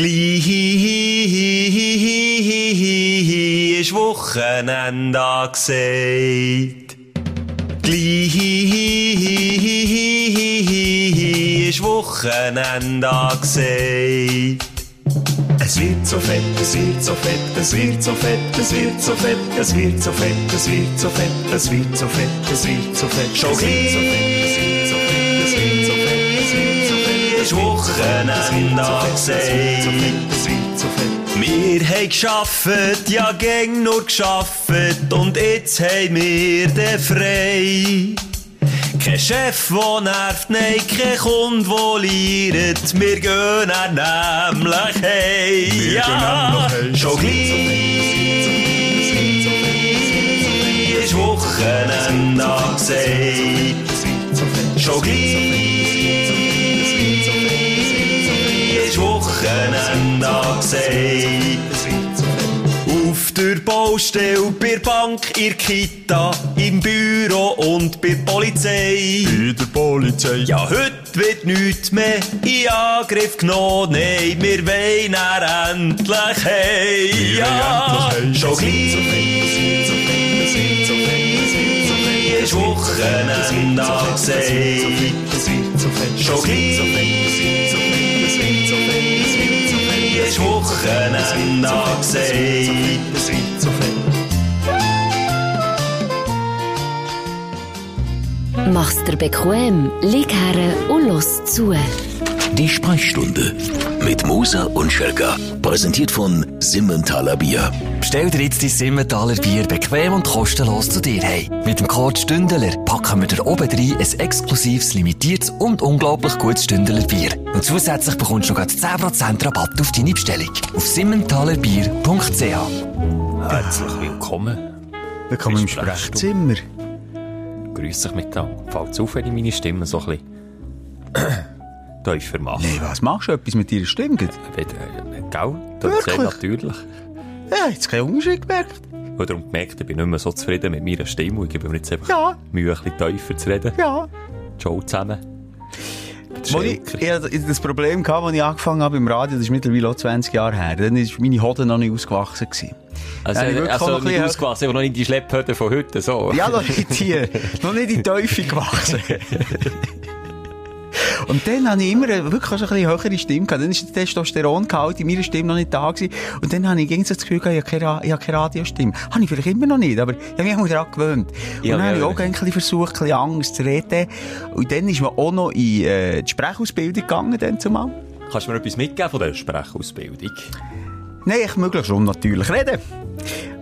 Gleich ist Wochenende angesagt. Gleich ist Wochenende angesagt. Es wird so fett, es wird so fett, es wird so fett, es wird so fett, es wird so fett, es wird so fett, es wird so fett, es wird so fett, schon gleich ist Wochenende angesagt. Wir haben geschafft, ja gäng nur geschafft und jetzt haben wir den frei. Kein Chef, der nervt, nein, kein Kunde, der liert. Wir gehen er nämlich heim. Ja, schon gleich ist Wochenende angesagt. Schon gleich Angesagt. Auf der Baustelle, bei der Bank, in der Kita, im Büro und bei der Polizei. Bei der Polizei. Ja, heute wird nichts mehr in Angriff genommen. Nein, wir wollen er endlich hey. Ja, schon gleich ist Wochenende angesagt. Schon gleich ist Wochenende angesagt. Mach's dir bequem, lieg her und los zu. Die Sprechstunde mit Musa und Schelga. Präsentiert von Simmentaler Bier. Bestell dir jetzt dein Simmentaler Bier bequem und kostenlos zu dir hey. Mit dem Code Stündler packen wir dir oben rein ein exklusives, limitiertes und unglaublich gutes Stündler Bier. Und zusätzlich bekommst du noch gerade 10% Rabatt auf deine Bestellung. Auf simmentalerbier.ch Herzlich willkommen. Willkommen im Sprechzimmer. Grüß dich miteinander. Fällt es auf, wenn ich meine Stimme so ein bisschen tiefer mache? Nee, was machst du etwas mit deiner Stimme? gell? Äh, Gell? Das ist natürlich. Ja, jetzt keinen Unterschied gemerkt. Und darum gemerkt, ich bin nicht mehr so zufrieden mit meiner Stimme ich gebe mir jetzt einfach Ja. Mühe, ein bisschen tiefer zu reden. Ja. Ciao zusammen. Ich, ich hatte das Problem, gehabt, als ich angefangen habe im Radio, das ist mittlerweile auch 20 Jahre her, dann war meine Hoden noch nicht ausgewachsen. Gewesen. Also, also noch ein nicht bisschen- ausgewachsen, aber noch nicht die Schlepphütte von heute, so. Ja, noch nicht die, noch nicht in die Teufel gewachsen. Und dann hatte ich immer wirklich so ein bisschen höhere Stimme gehabt. Dann ist der Testosterongehalt in meiner Stimme noch nicht da gewesen. Und dann habe ich gegen das Gefühl gehabt, ich habe keine, ich habe keine Radiostimme. Habe ich vielleicht immer noch nicht, aber ich habe mich auch daran gewöhnt. Und Ja, dann habe ja, ich auch ein bisschen versucht, ein bisschen anders zu reden. Und dann ist man auch noch in äh, die Sprechausbildung gegangen, dann zumal. Kannst du mir etwas mitgeben von der Sprechausbildung? Nein, ich möglichst unnatürlich reden.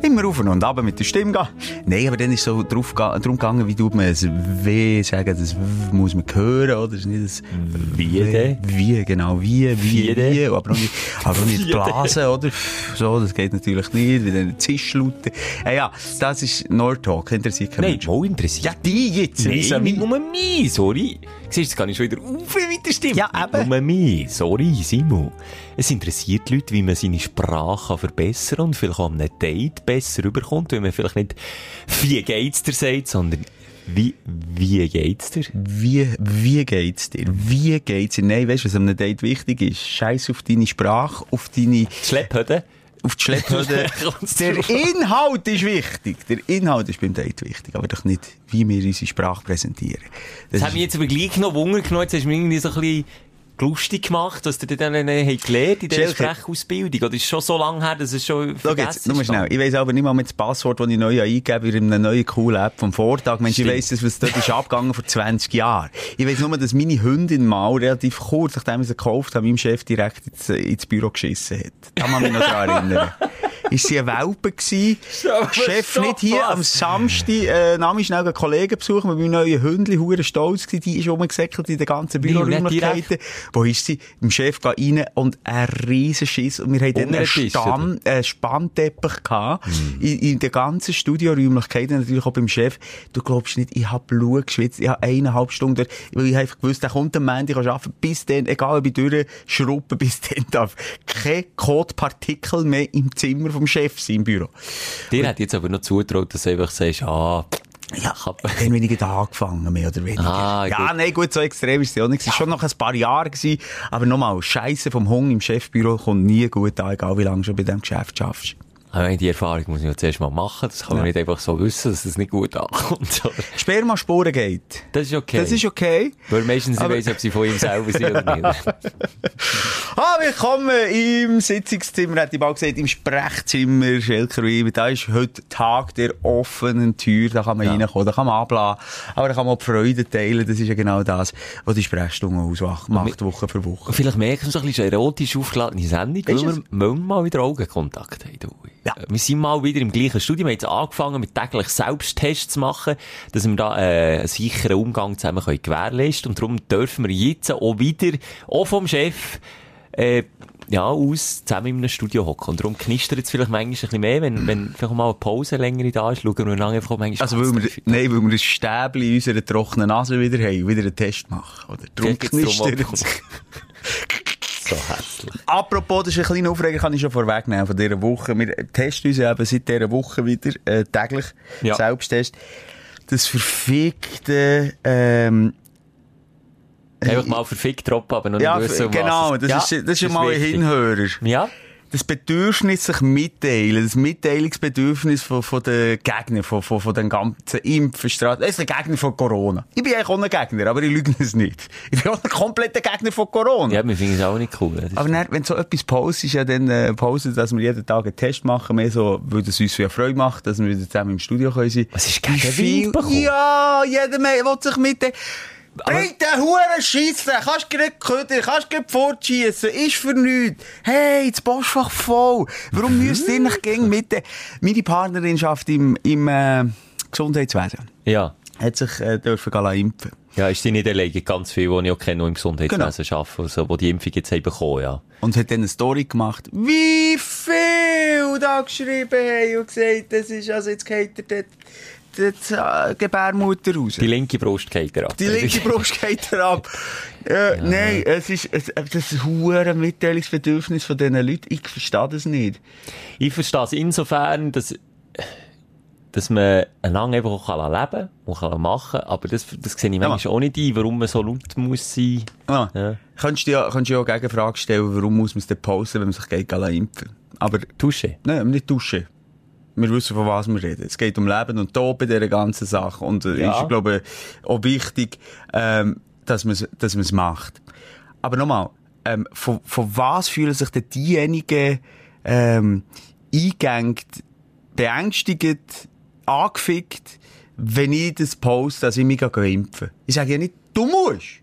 Immer auf und ab mit der Stimme gehen. Nein, aber dann ist so drauf, darum gegangen, wie tut man ein W sagen, das muss man hören, oder? Das ist nicht ein Wie denn? Wie, genau, wie, wie, Wie wie, aber auch nicht, aber auch nicht blasen, oder? So, das geht natürlich nicht, wie dann Zischlaute. Ja, ja, das ist Nordtalk, interessiert keinen Nein, mal interessiert. Ja, die jetzt, Nein, Lisa, nicht nur mich, sorry. Siehst du, jetzt kann ich schon wieder auf mit der Stimme. Ja, eben. Nur mich, sorry, Simon. Es interessiert die Leute, wie man seine Sprache verbessern kann und vielleicht auch einem Date besser rüberkommt, wenn man vielleicht nicht «Wie geht's dir?» sagt, sondern «Wie, wie geht's dir?» Wie, wie geht's dir? Wie geht's dir? Nein, weißt du, was an einem Date wichtig ist? Scheiß auf deine Sprache, auf deine, Schlepphütte? auf die Schlepphütte. Kommt's Der Inhalt ist wichtig. Der Inhalt ist beim Date wichtig, aber doch nicht, wie wir unsere Sprache präsentieren. Das Das hat mich jetzt aber gleich noch Wunder genommen. Jetzt hast du mir irgendwie so ein bisschen lustig gemacht, was du dann habt gelernt in dieser. Sprechausbildung. Oder ist schon so lange her, dass es schon nur mal schnell. Ich weiss aber nicht mal mit das Passwort, das ich neu eingebe in einer neuen coolen App vom Vortag. Mensch, ich weiss, das, was dort ist abgegangen vor 20 Jahren. Ich weiss nur, dass meine Hündin mal relativ kurz, nachdem ich sie gekauft habe, meinem Chef direkt ins, ins Büro geschissen hat. Da kann man mich noch daran erinnern. Ist sie ein Welpe gewesen? Chef nicht hier was? am Samstag, äh, nahm ich schnell einen Kollegen besuchen mit meinem neuen Hündli, hure stolz gewesen, die ist rumgesäckelt in den ganzen Büroräumlichkeiten. Wo ist sie? Im Chef geht rein und ein riesen Schiss. Und wir haben dann einen Stamm, einen Spannteppich gehabt. Hm. In, in den ganzen Studioräumlichkeiten, natürlich auch beim Chef. Du glaubst nicht, ich habe Blut geschwitzt. Ich habe eineinhalb Stunden, weil ich einfach gewusst, der kommt am Ende, ich kann arbeiten. Bis dann, egal ob ich durchschruppen, bis dann darf kein Kotpartikel mehr im Zimmer vom Chef sein, im Büro. Dir hat jetzt aber noch zutraut, dass du einfach sagst, ah, Ja, dann bin ich da angefangen, mehr oder weniger. Ah, ja, nein, gut, so extrem ist es ja auch nicht. Es war schon noch ein paar Jahre, gewesen, aber nochmal, Scheiße vom Hunger im Chefbüro kommt nie gut an, egal wie lange du schon bei diesem Geschäft schaffst. Ich meine, die Erfahrung muss ich ja zuerst mal machen. Das kann man Ja. nicht einfach so wissen, dass es nicht gut ankommt. Spermaspuren geht. Das ist okay. Das ist okay. Weil meistens Aber- weiss, ob sie von ihm selber sind oder nicht. Ah, willkommen im Sitzungszimmer, hätte ich mal gesagt, im Sprechzimmer, Schelker Weber. Da ist heute Tag der offenen Tür, da kann man Ja. reinkommen, da kann man abladen, aber da kann man auch die Freude teilen, das ist ja genau das, was die Sprechstunde ausmacht, macht, Woche für Woche. Vielleicht merken wir so ein bisschen erotisch aufgeladene Sendung, weil wir mal wieder Augenkontakt haben. du. Ja. Wir sind mal wieder im gleichen Studio. Wir haben jetzt angefangen, mit täglich Selbsttests zu machen, dass wir da äh, einen sicheren Umgang zusammen können gewährleisten Und darum dürfen wir jetzt auch wieder, auch vom Chef, äh, ja, aus, zusammen in einem Studio hocken. Und darum knistert es vielleicht manchmal ein bisschen mehr, wenn, wenn vielleicht mal eine Pause länger da ist, schauen wir dann einfach manchmal Also, weil wir, nein, weil wir ein Stäbchen in unserer trockenen Nase wieder haben und wieder einen Test machen, oder? Darum drum knistert's. so hässlich. Apropos, das ist ein kleiner Aufreger, kann ich schon vorwegnehmen von dieser Woche. Wir testen uns ja eben seit dieser Woche wieder, äh, täglich, Ja. Selbsttest. Das verfickte, ähm, Einfach mal verfickt droppen, aber noch nicht ja, wissen, um genau, das, Ja, ist, das ist mal ein. Hinhörer. Ja? Das Bedürfnis sich mitteilen, das Mitteilungsbedürfnis von, von den Gegnern, von, von, von den ganzen Impfstraßen. Das ist ein Gegner von Corona. Ich bin eigentlich auch ein Gegner, aber ich lüge es nicht. Ich bin auch ein kompletter Gegner von Corona. Ja, wir finden es auch nicht cool. Aber dann, wenn so etwas postest, ja dann äh, postet, dass wir jeden Tag einen Test machen, mehr so, weil das uns ja Freude macht, dass wir wieder zusammen im Studio können sein. Was ist gegen viel-? Ja, jeder mehr will sich mit den... Bitte, hure Scheisse, kannst du gerade ködern, kannst du gerade fortschiessen, ist für nichts. Hey, das Postfach voll. Warum müsst ihr nicht gegen mit den... Meine Partnerin schafft im, im äh, Gesundheitswesen. Ja. Hat sich äh, dürfen gehen impfen. Ja, ist sie nicht alleine. Ganz viele, die ich auch kenne, die im Gesundheitswesen arbeiten, also, die die Impfung jetzt haben bekommen, ja. Und hat dann eine Story gemacht, wie viel da geschrieben haben und gesagt, das ist, also jetzt geht der, der, der, äh, Gebärmutter raus. Die linke Brust geht er ab. Die linke Brust geht er ab. Äh, Nein, es ist, es, das ein Mitteilungsbedürfnis von diesen Leuten. Ich verstehe das nicht. Ich verstehe es insofern, dass, dass man einander einfach auch kann leben kann und kann machen aber das, das sehe ich manchmal auch nicht ein, warum man so laut muss sein. Ah, Ja. Könntest du ja, könntest du ja auch Gegenfrage stellen, warum muss man es denn pausen, wenn man sich lassen impfen? Aber, Dusche. nein, nicht duschen. Wir wissen, von was wir reden. Es geht um Leben und Tod bei dieser ganzen Sache. Und es Ja. ist, glaube ich, auch wichtig, ähm, dass man es dass man's macht. Aber nochmal, ähm, von, von was fühlen sich denn diejenigen ähm, eingegangen, beängstigt, angefickt, wenn ich das poste, dass ich mich impfen Ich sage ja nicht, du musst.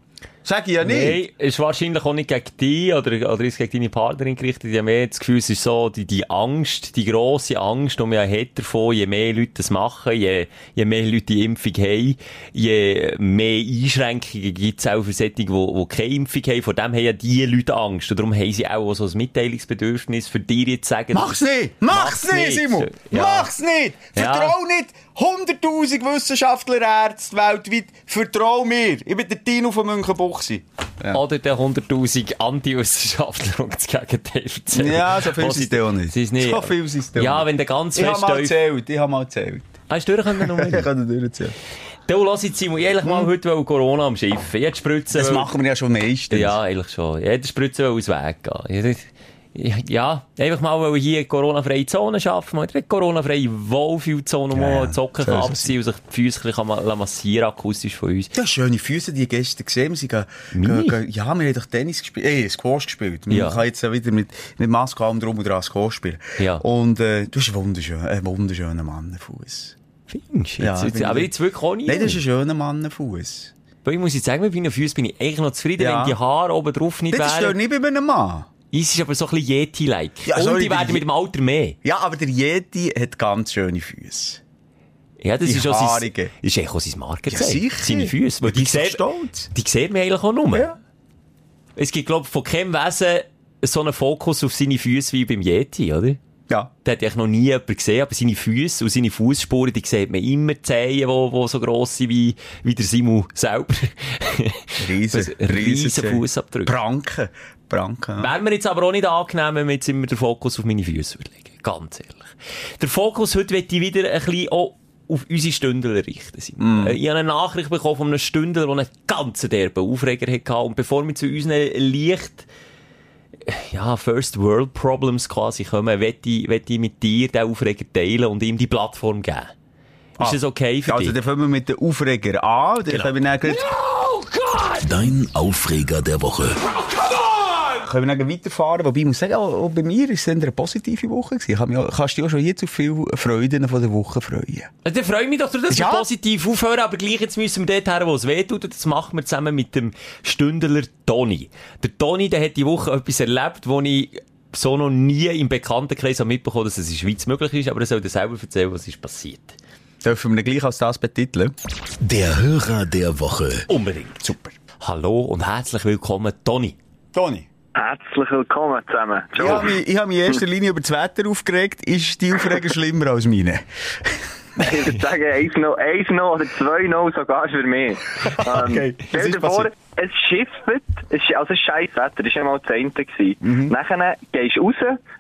Sag ich ja nicht. Nein, ist wahrscheinlich auch nicht gegen dich oder, oder ist gegen deine Partnerin gerichtet. Ich habe mehr das Gefühl, es ist so, die, die Angst, die grosse Angst, die man ja hat davon, je mehr Leute das machen, je, je mehr Leute die Impfung haben, je mehr Einschränkungen gibt es auch für solche, die, die keine Impfung haben. Vor dem haben ja die Leute Angst. Und darum haben sie auch so ein Mitteilungsbedürfnis, für dir jetzt zu sagen, Mach's nicht! Mach's, Mach's nicht. Simon! Ja. Mach's nicht! Ja. Vertrau nicht 100.000 Wissenschaftler, Ärzte weltweit. Vertrau mir! Ich bin der Tino von Münchenbuchsee. Ja. Oder der 100.000 Anti-Wissenschaftler, die das Gegenteil erzählen. Ja, so viel sind es auch nicht. Sie ist nicht. So viel sind es Ja, nicht. wenn der ganz Ich fest habe mal erzählt, ich habe mal erzählt. Hast du durchkommen noch Ich kann dir erzählen. Du, lass jetzt, Simon, ich eigentlich mal heute wollte Corona am Schiff. Jetzt spritzen. Das weil- machen wir ja schon meistens. Ja, eigentlich schon. Jeder Spritze will aus Weg gehen. Ja, einfach mal, weil wir hier eine Corona-freie Zone schaffen, mal eine Corona-freie Wohlfühlzone, wo man ja. So kann abziehen und sich die Füße massieren akustisch von uns. Ja, schöne Füße, die gestern gesehen. Sie gehen, gehen, ja, wir haben doch Tennis gespielt, äh, Squash gespielt. Man Ja. kann jetzt wieder mit, mit Maske allem drum und dran Squash spielen. Ja. Und, äh, du hast einen wunderschönen, einen wunderschönen Mannenfuß. Findest du? Ja, Jetzt, aber jetzt wirklich auch nicht. Nein, das ist ein schöner Mannenfuß. Weil ich muss jetzt sagen, mit meinen Füßen bin ich eigentlich noch zufrieden, Ja. wenn die Haare oben drauf nicht Das stört wären. nicht bei einem Mann. Es ist aber so ein bisschen Yeti-like. Ja, und die werden die- mit dem Alter mehr. Ja, aber der Yeti hat ganz schöne Füße. Ja, das Die ist auch sein, ist eigentlich auch sein Markenzeichen. Ja. Seine Füße. Weil Ich die so sehen, stolz. die sehen wir eigentlich auch nur. Ja. Es gibt, glaube ich, von keinem Wesen so einen Fokus auf seine Füße wie beim Yeti, oder? Ja. Der hat eigentlich noch nie jemand gesehen, aber seine Füße und seine Fußspuren, die sieht man immer die Zehen, die, die so gross sind wie, wie der Simu selber. Riesen, riesen Fußabdrücke. Pranken. Pranken. ja. Wäre mir jetzt aber auch nicht angenehm, wenn wir jetzt immer den Fokus auf meine Füße würde legen. Ganz ehrlich. Der Fokus heute wird ich wieder ein bisschen auch auf unsere Stündler richten. Mm. Ich habe eine Nachricht bekommen von einem Stündler, der einen ganz derben Aufreger hatte. Und bevor wir zu unseren leicht ja, First World Problems quasi kommen, möchte ich, möchte ich mit dir den Aufreger teilen und ihm die Plattform geben. Ist ah, das okay für also, dich? Also, dann fangen wir mit dem Aufreger an. Dann genau. wir dann. Oh Gott! Dein Aufreger der Woche. Können wir dann weiterfahren? Wobei ich muss sagen, auch bei mir war es eine positive Woche. Ich kann mich auch, kannst du dich auch schon jetzt auf viele Freuden von der Woche freuen. Also, dann freue ich mich doch, dass ja. wir positiv aufhören, aber gleich jetzt müssen wir dort her, wo es weh tut. Das machen wir zusammen mit dem Stündler Toni. Der Toni, der hat die Woche etwas erlebt, wo ich so noch nie im Bekanntenkreis mitbekommen dass es in der Schweiz möglich ist, aber er soll dir selber erzählen, was ist passiert. Dürfen wir ihn gleich als das betiteln? Der Hörer der Woche. Unbedingt. Super. Hallo und herzlich willkommen, Toni. Toni. Herzlich willkommen zusammen. Ich habe mich, ich habe mich in erster Linie über das Wetter aufgeregt. Ist die Aufregung schlimmer als meine? ich würde sagen, 1 noch, 1 noch oder 2 noch sogar für mich. okay, ähm, stell dir vor, es schifft, es ist, also es ist scheiß Wetter, das war einmal das Ende. Mhm. Nachher gehst du raus,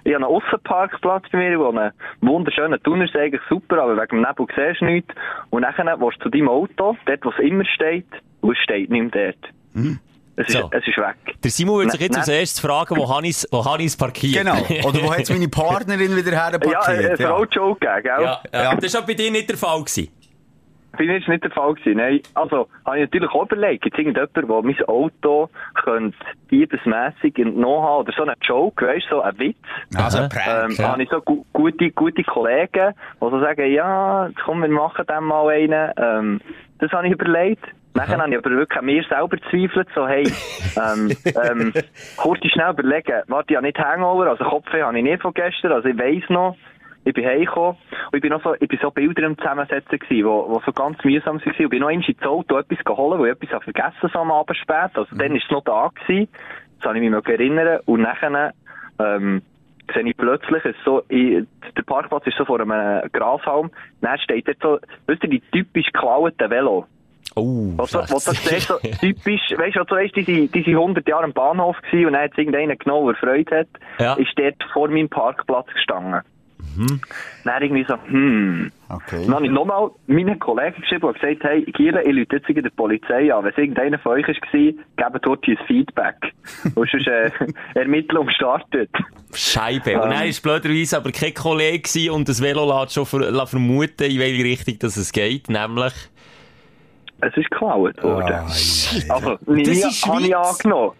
ich habe einen Aussenparkplatz bei mir, wo einen wunderschönen Tunnel ist eigentlich super, aber wegen dem Nebel siehst du nichts. Und nachher willst du zu deinem Auto, dort wo es immer steht, und es steht nicht mehr dort. Mhm. Es ist, so. es ist weg. Der Simon würde sich jetzt als erstes fragen, wo habe ich es parkiert? Genau. Oder wo hat meine Partnerin wieder her parkiert? Ja, eine ja. Frau Joke, gell? Ja, ja. Das war bei dir nicht der Fall. Gewesen. Bei mir war nicht der Fall. Gewesen, nein. Also, habe ich natürlich auch überlegt, gibt es irgendjemanden, der mein Auto könnte diebesmässig entnommen haben oder so einen Joke, weißt du, so ein Witz. Also ein Prank, ähm, ja. habe ich so gu gute, gute Kollegen, die so sagen, ja, komm, wir machen dem mal einen. Ähm, das habe ich überlegt. Nachher habe ich aber wirklich an mir selber gezweifelt, so, hey, ähm, ähm, kurz schnell überlegen, warte, ich habe nicht Hangover, also Kopfweh habe ich nicht von gestern, also ich weiss noch, ich bin heimgekommen und ich bin noch so, ich bin so Bilder im Zusammensetzen gewesen, wo, wo so ganz mühsam waren. Ich bin noch einmal ins Auto etwas geholt, weil ich etwas vergessen so am Abend spät. Also mhm. dann war es noch da gewesen. Das kann ich mich noch erinnern. Und nachher, ähm, sehe ich plötzlich, ist so, ich, der Parkplatz ist so vor einem Grashalm. Dann steht dort so, wisst ihr, die typisch geklauten Velo. Oh, was, was das siehst, so typisch, weißt du, so weißt, diese, diese 100 Jahre am Bahnhof gewesen und dann hat es irgendeiner genommen, der Freude hat, ja. ist dort vor meinem Parkplatz gestanden. Mhm. Dann irgendwie so, hm. Okay. Dann habe ich nochmal meinen Kollegen geschrieben und gesagt, hey, Giele, ich lüte jetzt der Polizei an. Wenn es irgendeiner von euch war, gebt dort ein Feedback. und sonst äh, Ermittlung startet. Scheibe. Und dann war blöderweise aber kein Kollege und das Velo lässt schon ver vermuten, in welche Richtung das es geht, nämlich... Es ist geklaut worden. Oh, also, nie habe ich angenommen.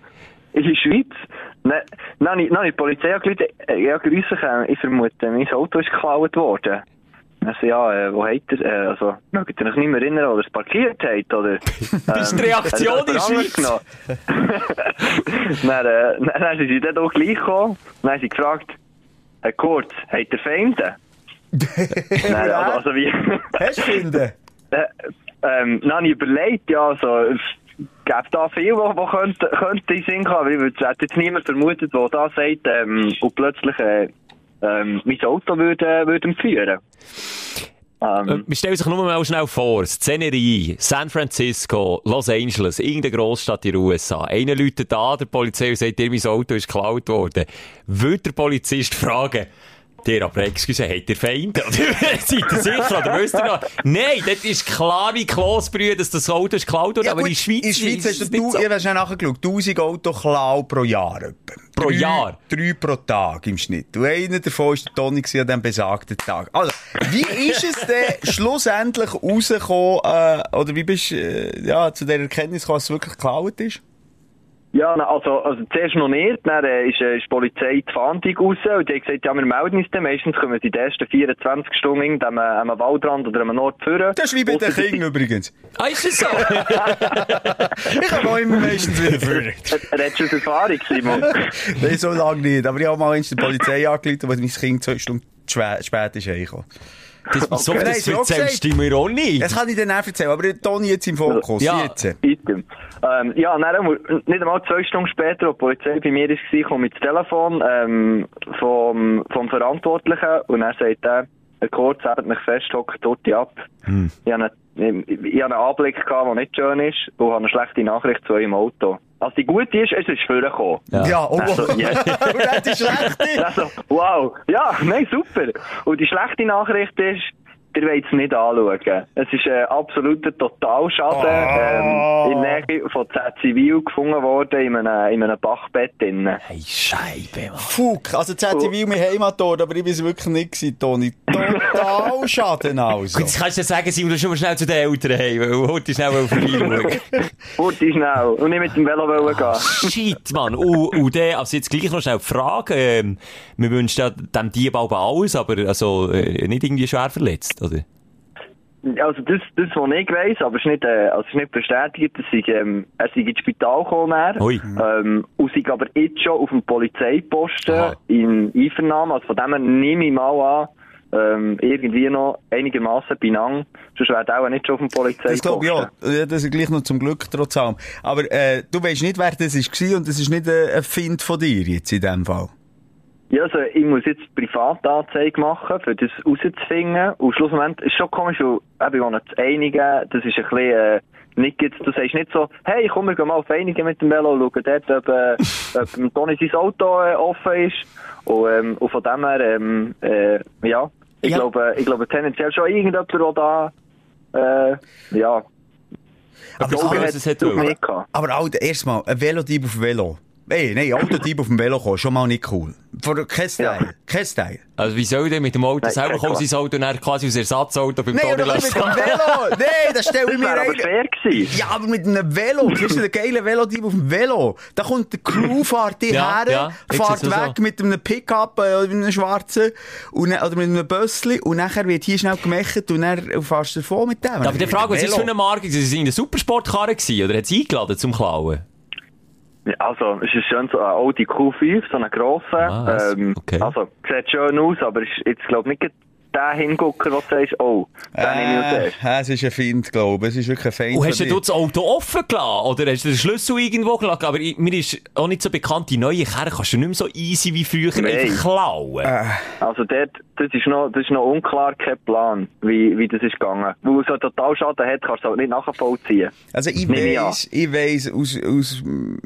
In der Schweiz Nein, nein, nein, die Polizei hat gesagt, ja, grüße, äh, ich vermute, mein Auto ist geklaut worden. Also ja, äh, wo hat er, äh, also, mögt ihr euch nicht mehr erinnern, oder es parkiert hat, oder? Ähm, das ist die Reaktion in Schweiz. dann, äh, dann, dann sind sie dann auch gleich gekommen, dann haben sie gefragt, Herr Kurz, hat er Feinde? dann, also, also wie... Hast du Feinde? Äh, ähm, dann habe ich überlegt, ja, also, gibt da viel, was könnte, könnte in Sinn kommen. Ich würde, hätte jetzt niemand vermutet, der da sagt, ähm, und plötzlich äh, ähm, mein Auto würde, würde führen. Ähm, äh, wir stellen sich nur mal schnell vor, Szenerie, San Francisco, Los Angeles, irgendeine Großstadt in den USA. Einer läutet da der Polizei und sagt, dir, mein Auto ist geklaut worden. Würde der Polizist fragen, dir aber, excuse, habt ihr Feinde? Seid ihr sicher? Oder wisst ihr noch? Nein, das ist klar wie Kloßbrühe, dass das Auto ist geklaut wurde, ja, aber in der Schweiz... In der Schweiz hast du, du ich habe nachgeschaut, 1000 Auto klau pro Jahr. Pro drei, Jahr? Drei pro Tag im Schnitt. Und einer davon war der Toni an diesem besagten Tag. Also, wie ist es denn schlussendlich rausgekommen, äh, oder wie bist du äh, ja, zu der Erkenntnis gekommen, dass es wirklich geklaut ist? Ja, also, also zuerst noch nicht. Dann äh, ist, äh, ist die Polizei die Fahndung raus und die haben gesagt, ja, wir melden uns dann. Meistens kommen sie in den ersten 24 Stunden an einem, am Waldrand oder am Nord führen. Das ist wie bei den Kindern übrigens. Ah, ist es so? ich habe auch immer meistens wieder führen. Redest du aus Erfahrung, Simon? Nein, so lange nicht. Aber ich habe mal die Polizei angerufen, weil mein Kind zwei Stunden spät ist heimgekommen. Das, okay. so, das erzählst du mir auch nicht. Das kann ich dir nicht erzählen, aber Toni jetzt im Fokus. Ja, jetzt. Ähm, ja, dann, nicht einmal zwei Stunden später, als die Polizei bei mir war, komme ich ins Telefon ähm, vom, vom Verantwortlichen und er sagt er, kurz, er hat mich festgehockt, dort ab. Hm. Ich habe einen, ich habe einen Anblick gehabt, der nicht schön ist und habe eine schlechte Nachricht zu eurem Auto. Also die gute ist, es ist vorgekommen. Ja, ja oh, also, yes. und die schlechte? Also, wow. Ja, nein, super. Und die schlechte Nachricht ist, ihr wollt es nicht anschauen. Es ist ein absoluter Totalschaden ähm, in der Nähe von Zivil gefunden worden, in einem, in einem Bachbett drinnen. Hey, Scheibe, Mann. Fuck, also ZTV mein Heimatort, aber ich war es wirklich nicht gewesen, Toni. Total Schaden also. Gut, jetzt kannst du ja sagen, Simon, du schon mal schnell zu den Eltern heim, weil heute schnell vorbeischauen. Wurde schnell. Und nicht mit dem Velo wollen gehen. Shit, Mann. Und, und dann, also jetzt gleich noch schnell die Frage, ähm, wir wünschen ja dem Dieb aber alles, aber also, äh, nicht irgendwie schwer verletzt, oder? Also das, das, was ich weiss, aber es ist nicht, äh, also es ist nicht bestätigt, dass ich, ähm, er sei ins Spital gekommen Ui. ähm, und sei aber jetzt schon auf dem Polizeiposten Aha. in Einvernahme, also von dem her nehme ich mal an, ähm, irgendwie noch einigermaßen benang, sonst wäre er auch nicht schon auf dem Polizeiposten. Das glaube ich. Ja, das ist gleich noch zum Glück trotz allem. Aber äh, du weißt nicht, wer das war und das ist nicht äh, ein Find von dir jetzt in dem Fall. Ja, also ich muss jetzt Privatanzeige machen, für das rauszufinden. Und schlussendlich ist schon komisch, weil eben, wir uns einigen, das ist ein bisschen, äh, nicht jetzt, du sagst nicht so, hey, komm, wir gehen mal auf einigen mit dem Velo, schauen dort, ob, äh, ob Toni sein Auto äh, offen ist. Und, ähm, und von dem her, ähm, äh, ja, ich Ja. glaube, ich glaube tendenziell schon irgendjemand, der da, äh, ja, Aber alles, es hat wollen. mich gehabt. Aber Alter, erstmal, ein Velodieb auf Velo. Ey, nein, Autodieb auf dem Velo kommen, schon mal nicht cool. Vor, kein Style, Ja. kein Style. Also, wie soll der mit dem Auto Nein, selber kommen, sein Auto dann quasi als Ersatzauto beim Nein, oder mit dem Velo! Nein, das stelle ich Das mir aber ein. fair gewesen. Ja, aber mit einem Velo. Das ist ein geiler Velodieb auf dem Velo. Da kommt der Crew, fährt die Ja, her, ja, fährt weg so. mit einem Pickup äh, oder mit einem schwarzen und, dann- oder mit einem Bössli und nachher wird hier schnell gemacht und dann fährst du davon mit dem. Aber die Frage, was ist das für eine. Marke? Sie sind eine Supersportkarre gewesen, oder hat sie eingeladen zum Klauen? Also, es ist schon so ein Audi Q5, so ein grosser. Ah, ähm, okay. Also, sieht schön aus, aber ist jetzt, glaube ich, nicht der Hingucker, wo du sagst, oh, den nehme ich Äh, aus äh, es ist ein Find, glaube ich. Es ist wirklich ein Feind. Und hast du das Auto offen gelassen? Oder hast du den Schlüssel irgendwo gelassen? Aber ich, mir ist auch nicht so bekannt, die neue Kerne kannst du nicht mehr so easy wie früher Nein. einfach klauen. Also, dort, das ist noch, das ist noch unklar, kein Plan, wie, wie das ist gegangen. Weil es so total Schaden hat, kannst du halt nicht nachvollziehen. Also ich weiss aus, aus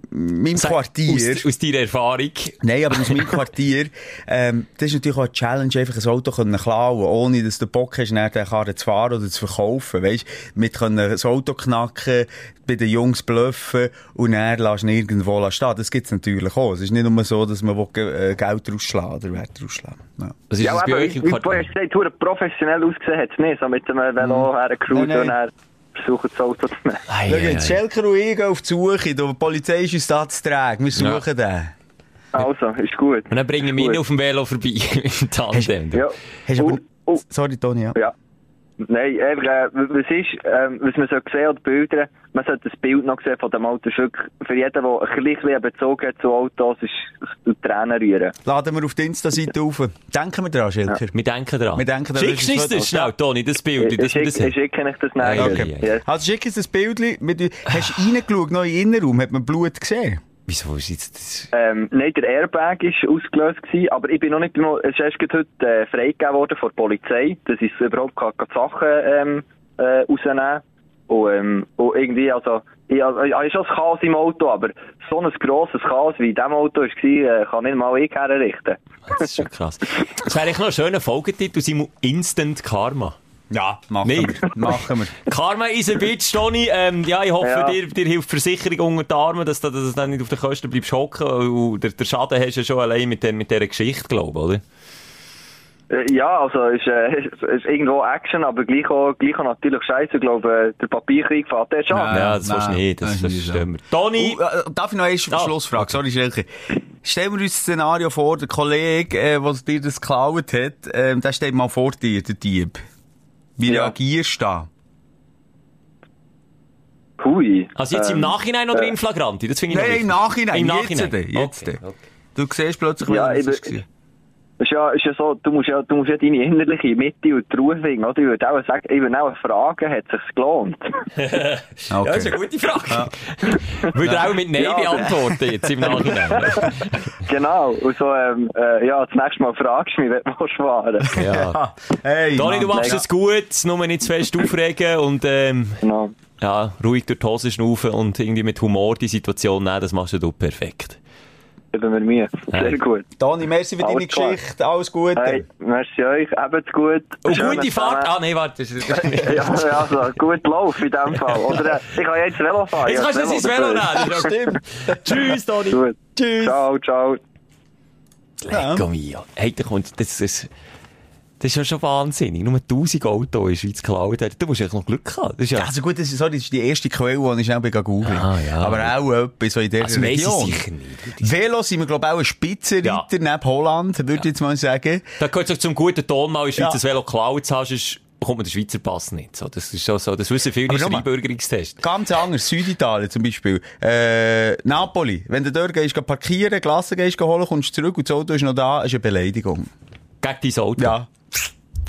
meinem Sag, Quartier. Aus, aus deiner Erfahrung. Nein, aber aus meinem Quartier, ähm, das ist natürlich auch eine Challenge, einfach ein Auto können klauen, ohne dass du Bock hast, nachher den Karren zu fahren oder zu verkaufen, weisst? Mit können das Auto knacken, bei den Jungs bluffen und dann lässt ihn irgendwo stehen. Das gibt's natürlich auch. Es ist nicht nur so, dass man will, äh, Geld rausschlagen oder Wert rausschlagen. Ja. Ist Ja, das bei euch wie, im wie du gesagt hast, professionell ausgesehen hat es nicht, so mit dem Velo hergecruised Nein, und nein. dann versuchen das Auto zu nehmen. Ei, ei, ei. Schelker und ich gehen auf die Suche, die Polizei ist uns da zu tragen. Wir suchen den. Also, ist gut. Und dann bringen wir ihn auf dem Velo vorbei. Im Tandem. Ja. Hast du. Oh. Sorry, Toni, ja. Ja. Nein, einfach, äh, was ist, ähm, was man so sehen oder Bilder, man sollte das Bild noch sehen von dem Auto. Für jeden, der ein bisschen Bezug hat zu Autos, ist es Tränen rühren. Laden wir auf die Insta-Seite auf. Denken wir dran, Schelker. Wir denken dran. Wir denken dran, Schickst du uns das schnell, Toni, das Bild, Ich, ich, das ich haben? schicke euch das nachher. Okay. Yes. Also schick uns das Bild. Mit, hast du reingeschaut, noch in den Innenraum? Hat man Blut gesehen? Wieso ist jetzt das? Ähm, nein, der Airbag war ausgelöst, gewesen, aber ich bin noch nicht, es ist erst heute äh, freigegeben worden von der Polizei, dass ich überhaupt kann die Sachen ähm, äh, rausnehmen und, ähm, und irgendwie, also, ich, also, ich habe schon ein Chaos im Auto, aber so ein grosses Chaos wie in diesem Auto war, äh, kann nicht mal ich herrichten. Das ist schon krass. Das wäre eigentlich noch ein schöner Folgetitel, Simon, Instant Karma. Ja, machen Nicht? wir. Machen wir. Karma is a bitch, Toni. Ähm, ja, ich hoffe, Ja. dir, dir hilft die Versicherung unter die Arme, dass du, dass du dann nicht auf den Kosten bleibst hocken. Und der, der Schaden hast du ja schon allein mit, der, mit dieser Geschichte, glaube ich, oder? Äh, ja, also, es ist, äh, ist irgendwo Action, aber gleich auch, gleich auch natürlich scheiße. Ich glaube, äh, der Papierkrieg fährt jetzt schon. Nein. Ja, das nein, nicht. Das, das wir. Toni! Oh, äh, darf ich noch eine Ah, Schlussfrage? Sorry, Schelke. Stellen wir uns das Szenario vor, der Kollege, äh, der dir das geklaut hat, ähm, der steht mal vor dir, der Dieb. Wie Ja. reagierst du da? Hui. Also jetzt im Ähm, Nachhinein oder äh, in Flagranti? Das finde ich Nein, im. Nachhinein. Im Jetzt, Nachhinein. denn, jetzt. Okay, okay. Du siehst plötzlich, Ja, wer das war. Ist ja, ist ja so, du musst ja, du musst ja deine innerliche Mitte und die Ruhe finden, oder? Ich würde auch sagen, ich würde auch fragen, hat es sich gelohnt? Ja, das ist eine gute Frage. Würde er auch mit Nein Ja, beantworten jetzt im Nachhinein. genau. Und so, ähm, äh, ja, das nächste Mal fragst du mich, wenn du fahren ja. Hey, Toni, du machst es gut, nur nicht zu fest aufregen und ähm, Genau. ja, ruhig durch die Hose schnaufen und irgendwie mit Humor die Situation nehmen, das machst du perfekt. Geben wir Mühe. Sehr Hey. gut. Dani, merci für deine. Geschichte. Alles Gute. Hey, merci euch, eben's gut. Und Schönen gute Fahrt. Ah, nein, warte. ist- Ja, also, gut Lauf in dem Fall. Oder, äh, ich kann jetzt Velo fahren. Jetzt kannst du Ja, das ins Velo nehmen. Ja, stimmt. Tschüss, Toni. Gut. Tschüss. Ciao, ciao. Lecco mio. Hey, da kommt, das, das, das ist ja schon wahnsinnig. Nur 1000 Autos in der Schweiz geklaut haben. Du musst echt noch Glück haben. Das ist ja, Also gut, das ist, sorry, das ist die erste Quelle, die ich schnell googeln Ah, ja. Aber auch etwas so in dieser also Region. sicher nicht. Velo sind wir, glaube ich, auch ein Spitzenreiter Ja. neben Holland, würde ich jetzt mal sagen. Da gehört sich zum guten Ton mal in der Schweiz Ja. das Velo geklaut zu haben, sonst bekommt man den Schweizer Pass nicht. So, das ist schon so. Das wissen viele mal. Einbürgerungstest. Ganz anders. Süditalien zum Beispiel. Äh, Napoli. Wenn du dort gehst, gehst parkieren, Glassen gehst holen, kommst zurück und das Auto ist noch da, ist eine Beleidigung. Gegen dein Auto. Ja.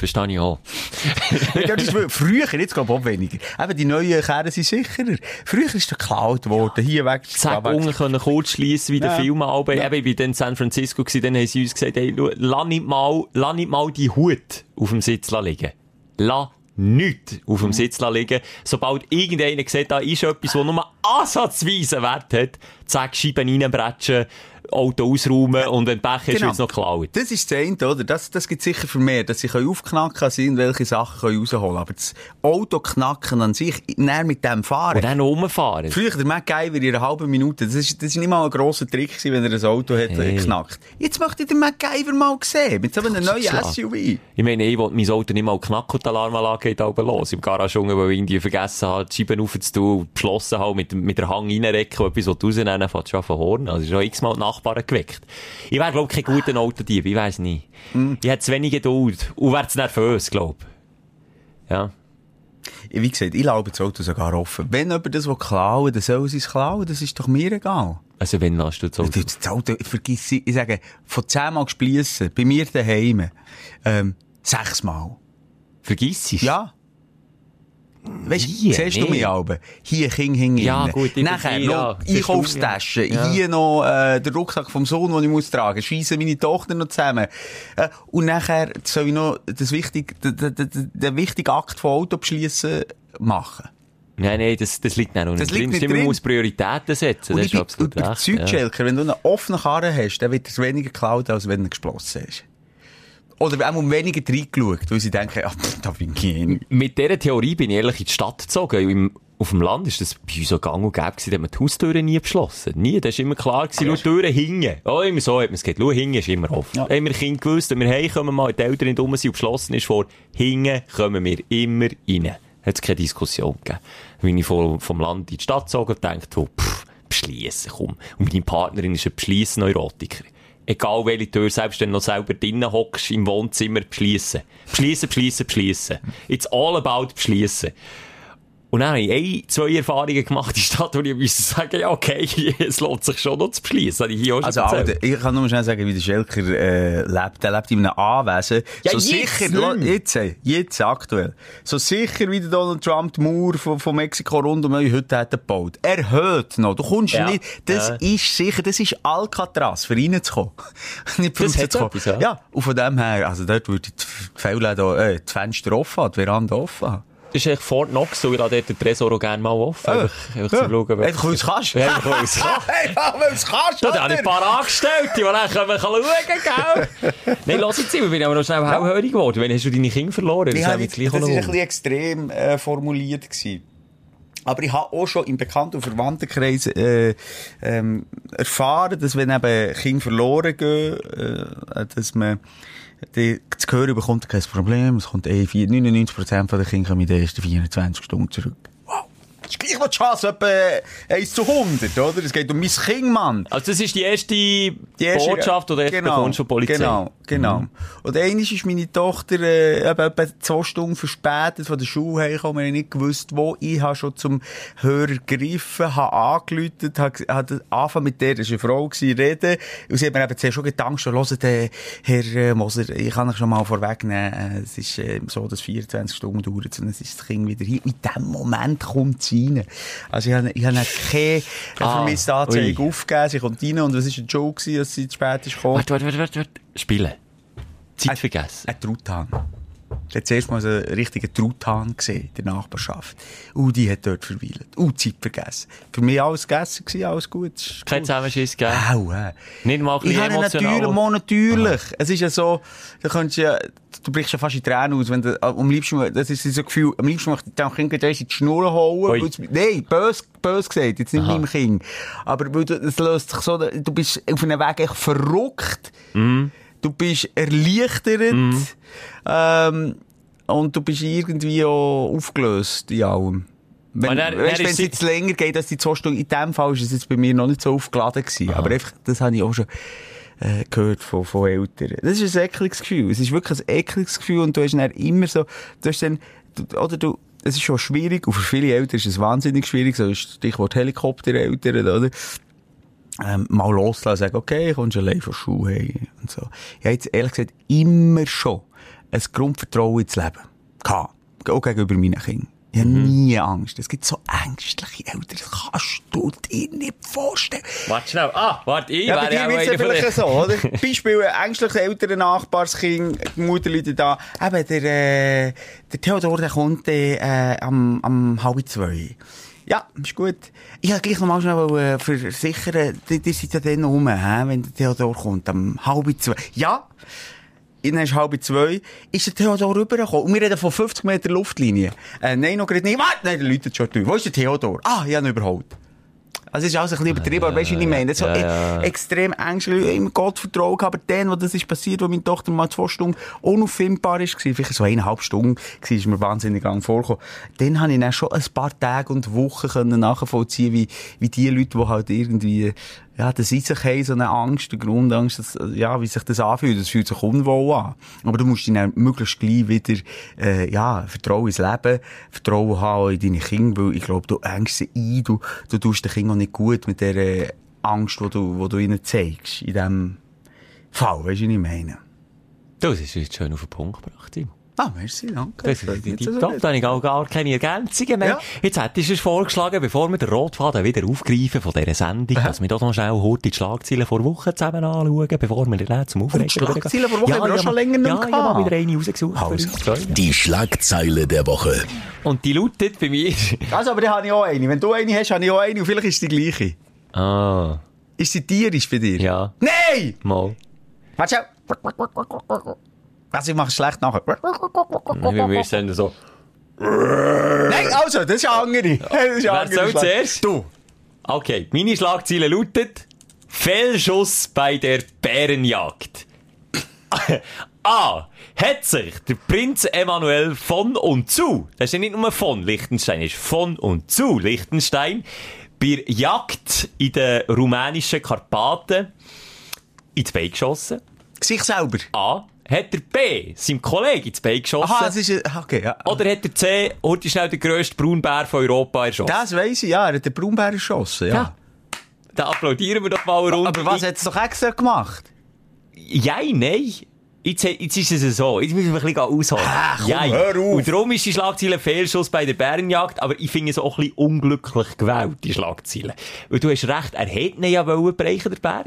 Verstehe ich auch. Ja, das ist früher, jetzt glaube ich auch weniger. Eben, die neuen Kehren sind sicherer. Früher ist der geklaut worden, hier weg, Zack, unten können kurz schliessen, wie der Ja. Film aber. Ja. Eben, ich war dann in San Francisco, gewesen, dann haben sie uns gesagt, hey, schau, lass nicht mal, lass nicht mal die Hut auf dem Sitz liegen. Lass nichts auf Mhm. dem Sitz liegen. Sobald irgendeiner sieht, da ist etwas, das nur ansatzweise Wert hat, zack, Scheiben reinbretschen, Auto ausräumen und wenn Pech ist, Genau. noch geklaut. Das ist das eine, oder? Das, das gibt sicher für mehr, dass sie aufknacken können, sie irgendwelche Sachen können rausholen Aber das Auto knacken an sich, näher mit dem fahren. Und dann rumfahren. Früher, der MacGyver in einer halben Minute, das ist, das ist nicht mal ein grosser Trick gewesen, wenn er ein Auto hat Hey. knackt. Jetzt möchte ich den MacGyver mal sehen, mit so einem neuen. SUV. Ich meine, ich wollte mein Auto nicht mal knacken und die Alarmanlage geht aber los. Im Garage unten, weil ich irgendwie vergessen habe, die Scheiben aufzutun und beschlossen habe, mit, mit der Hang reinrecken und etwas rausnehmen, fängt schon von Horn. Also schon x-mal die Nachbarn geweckt. Ich wäre, glaube ich, kein guter Autodieb, ich weiss nicht. Ich hätte zu wenig Geduld und wäre zu nervös, glaube ich. Ja. Wie gesagt, ich laube das Auto sogar offen. Wenn jemand das will klauen dann soll sie es klauen, das ist doch mir egal. Also wenn lässt du das Auto? Das Auto, vergiss, ich sage, von zehnmal gespliessen, bei mir daheim, ähm, sechsmal. Vergiss es? Ja. Weißt du, Hier, siehst du nee. mich Alben? Hier King hing Ja, gut, ich Nachher ja. noch Das ist Einkaufstasche. gut, ja. Hier noch äh, der Rucksack vom Sohn, den ich muss tragen. Schiessen meine Tochter noch zusammen. Äh, und nachher soll ich noch das wichtige, den, wichtigen Akt von Auto beschließen machen. Nein, nein, das, das liegt nicht noch Das drin. liegt nicht Stimmt, Man drin. muss Prioritäten setzen. Und Das ist absolut recht. überzeugt, ja. Wenn du einen offenen Karren hast, dann wird es weniger geklaut, als wenn er geschlossen ist. Oder auch um weniger reingeschaut, weil sie denken, ach, da bin ich hin. Mit dieser Theorie bin ich ehrlich in die Stadt gezogen. Im, auf dem Land ist das bei uns so gang und gäbe gewesen, da hat man die Haustüren nie beschlossen. Nie. Das ist immer klar gewesen, schau, Türen hingen. Oh, immer so hat man es gesagt. Schau, hingen ist immer offen. Ja. Haben wir Kinder gewusst, wenn wir heimkommen, mal die Eltern nicht rum sind und beschlossen ist vor, hingen kommen wir immer rein. Hat es keine Diskussion gegeben. Wenn ich vom, vom Land in die Stadt gezogen und dachte, oh, pff, beschliessen, komm. Und meine Partnerin ist ein Beschliessen-Neurotiker. Egal welche Tür, selbst wenn du noch selber drinnen hockst im Wohnzimmer, beschliessen. Beschliessen, beschliessen, beschliessen. It's all about beschliessen. Und dann habe ich ein, zwei Erfahrungen gemacht in der Stadt, wo ich musste sagen, ja, okay, es lohnt sich schon noch zu schon Also. Alter, ich kann nur schnell sagen, wie der Schelker äh, lebt. Er lebt in einem Anwesen. Ja, so jetzt sicher, jetzt, jetzt aktuell. So sicher wie der Donald Trump die Mauer von, von Mexiko rund um euch heute hat gebaut. Erhöht noch. Du kommst Ja. nicht, das Ja. ist sicher, das ist Alcatraz, für reinzukommen. nicht für rauszukommen. ja. ja. und von dem her, also dort würde ich die Fälle, äh, die Fenster offen haben, die Veranda offen haben. Das ist eigentlich Fort Knox, so ich dort den Tresor auch gerne mal offen. Einfach, einfach Ja. zu schauen, Einfach, weil es kannst. Ja, einfach, weil es kann. Einfach, weil es kannst, Da habe ich ein paar Angestellte, die dann können schauen können, gell? Nein, lass jetzt, ich bin aber noch schnell hellhörig geworden. Wenn hast du deine Kinder verloren? Ich Das habe wir jetzt das auch ein bisschen extrem äh, formuliert gewesen. Aber ich habe auch schon im Bekannten- und Verwandtenkreis äh, ähm, erfahren, dass wenn eben Kinder verloren gehen, äh, dass man die, zu hören bekommt, kein Problem, es kommt eh vier- 99% von den Kindern kommen in den ersten 24 Stunden zurück. Ist gleich noch die Chance, etwa 1 zu 100, oder? Es geht um mein Kind, Mann. Also das ist die erste, Die erste- Botschaft, du genau, bekommst von Polizei. Genau, genau. Und einmal ist meine Tochter äh, eben etwa zwei Stunden verspätet von der Schule hergekommen. Haben nicht gewusst, wo. Ich habe schon zum Hörer gegriffen, habe angeläutet, habe, habe angefangen mit der, das war eine Frau, gewesen, reden. Und sie hat mir eben zuerst schon gedacht, schon, hört, äh, Herr Moser, ich kann euch schon mal vorwegnehmen, äh, es ist äh, so, dass 24 Stunden dauert, und es ist das Kind wieder hier. In dem Moment kommt sie rein. Also ich habe, ich habe keine Ah, Vermisstanzeige aufgegeben, sie kommt rein und was war ein Joke, gewesen, dass sie zu spät ist gekommen? Warte, warte, warte, warte, warte. Spielen. Zeit vergessen. Ein Truthahn. Ich habe zuerst mal so einen richtigen Truthahn gesehen, in der Nachbarschaft. Und die hat dort verweilt. Und Zeit vergessen. Für mich alles gegessen gewesen, alles gut. Es Kein. Zusammenschiss gegeben. Au, äh. Nicht mal ein Ich bisschen natürlich, emotional. mal natürlich. Es ist ja so, da könntest du ja, du brichst ja fast in Tränen aus, wenn du, äh, am liebsten, das ist so ein Gefühl, am liebsten möchte ich dem Kind gleich in die Schnur holen. Nein, bös, bös gesagt, jetzt nicht Aha. meinem Kind. Aber weil du, es löst sich so, du bist auf einem Weg echt verrückt. Mhm. Du bist erleichtert. Ähm, und du bist irgendwie auch aufgelöst in allem. Wenn es jetzt länger geht als die zwei Stunden, in dem Fall ist es jetzt bei mir noch nicht so aufgeladen gewesen. Aber einfach, das habe ich auch schon äh, gehört von, von Eltern. Das ist ein ekliges Gefühl. Es ist wirklich ein ekliges Gefühl und du hast dann immer so, du hast dann, du, oder du, es ist schon schwierig, und für viele Eltern ist es wahnsinnig schwierig, so ist Stichwort Helikoptereltern, oder? ähm, mal loslassen, sagen, okay, kommst allein von Schule heim und so. Ich habe jetzt ehrlich gesagt immer schon ein Grundvertrauen ins Leben gehabt. Auch gegenüber meinen Kindern. Ich habe nie Angst. Es gibt so ängstliche Eltern, das kannst du dir nicht vorstellen. Warte schnell. Ah, warte, ich Ja, wäre dir auch ja vielleicht den- so, oder? Beispiel, ängstliche Eltern, Nachbarskind, die Mutterleute da. Eben, der, äh, der Theodor, der kommt äh, am, am halb zwei. Ja, ist gut. Ich wollte gleich noch mal schnell äh, versichern, die, die sind ja dann rum, hä, wenn der Theodor kommt, am halb zwei. Ja, dann ist halb zwei, ist der Theodor rübergekommen. Und wir reden von 50 Meter Luftlinie. Äh, nein, noch gerade nicht. Warte, nein, der läutet schon durch. Wo ist der Theodor? Ah, ich habe ihn überholt. Also, es ist alles ein bisschen übertrieben, aber weißt du, wie ich meine? So ja, ja. e- extrem ängstlich, im Gott vertrauen gehabt. Aber dann, wo das ist passiert, wo meine Tochter mal zwei Stunden unauffindbar ist, vielleicht so eineinhalb Stunden, war, ist mir wahnsinnig lang vorgekommen. Dann habe ich dann schon ein paar Tage und Wochen können nachvollziehen, wie, wie die Leute, die halt irgendwie, ja, das in sich so eine Angst, eine Grundangst, das, ja, wie sich das anfühlt. Das fühlt sich unwohl an. Aber du musst dich dann möglichst gleich wieder, äh, ja, Vertrauen ins Leben, Vertrauen haben in deine Kinder, weil ich glaube, du engst sie ein, du, du tust den Kindern auch nicht gut mit der äh, Angst, die du, die du ihnen zeigst. In dem Fall, weißt du, was ich meine? Du, das ist jetzt schön auf den Punkt gebracht, Timo. Ah, merci, danke. Das ist die Top, da habe ich auch gar keine Ergänzungen mehr. Ja. Jetzt hättest du es vorgeschlagen, bevor wir den Rotfaden wieder aufgreifen von dieser Sendung, dass wir doch noch schnell heute die Schlagzeilen vor Wochen zusammen anschauen, bevor wir dann zum Aufregen die Schlagzeilen vor Wochen haben wir auch schon länger nicht Ja, ich habe wieder eine rausgesucht. für Also. Die Schlagzeile der Woche. Und die lautet bei mir... Also, aber dann habe ich auch eine. Wenn du eine hast, habe ich auch eine und vielleicht ist es die gleiche. ah, Ist sie tierisch bei dir? ja, Nein! mal. Warte schon. Also, ich mache es schlecht nachher. Wir müssen dann so... Nein, also, das ist eine andere. Das ist Wer andere soll zuerst? Du. Okay, meine Schlagzeile lautet Fehlschuss bei der Bärenjagd. A. Hat sich der Prinz Emanuel von und zu, das ist ja nicht nur von Liechtenstein, ist von und zu Liechtenstein, bei Jagd in den rumänischen Karpaten ins Bein geschossen. Sich selber. A. Hat der B. seinem Kollegen ins Bein geschossen. Aha, das ist, okay, ja. Oder hat der C. heute schnell den grössten Braunbär von Europa erschossen. Das weiss ich, ja. Er hat den Braunbär erschossen, ja. Ja. Da applaudieren wir doch mal eine Runde. Aber was hat es doch extra gemacht? Ja, nein. Jetzt, jetzt ist es so. Jetzt müssen wir ein bisschen ausholen. Ah, komm, Jein. hör auf. Und darum ist die Schlagzeile Fehlschuss bei der Bärenjagd, aber ich finde es auch ein bisschen unglücklich gewählt, die Schlagzeile. Weil du hast recht, er hätte ihn ja wollen brechen, der Bär.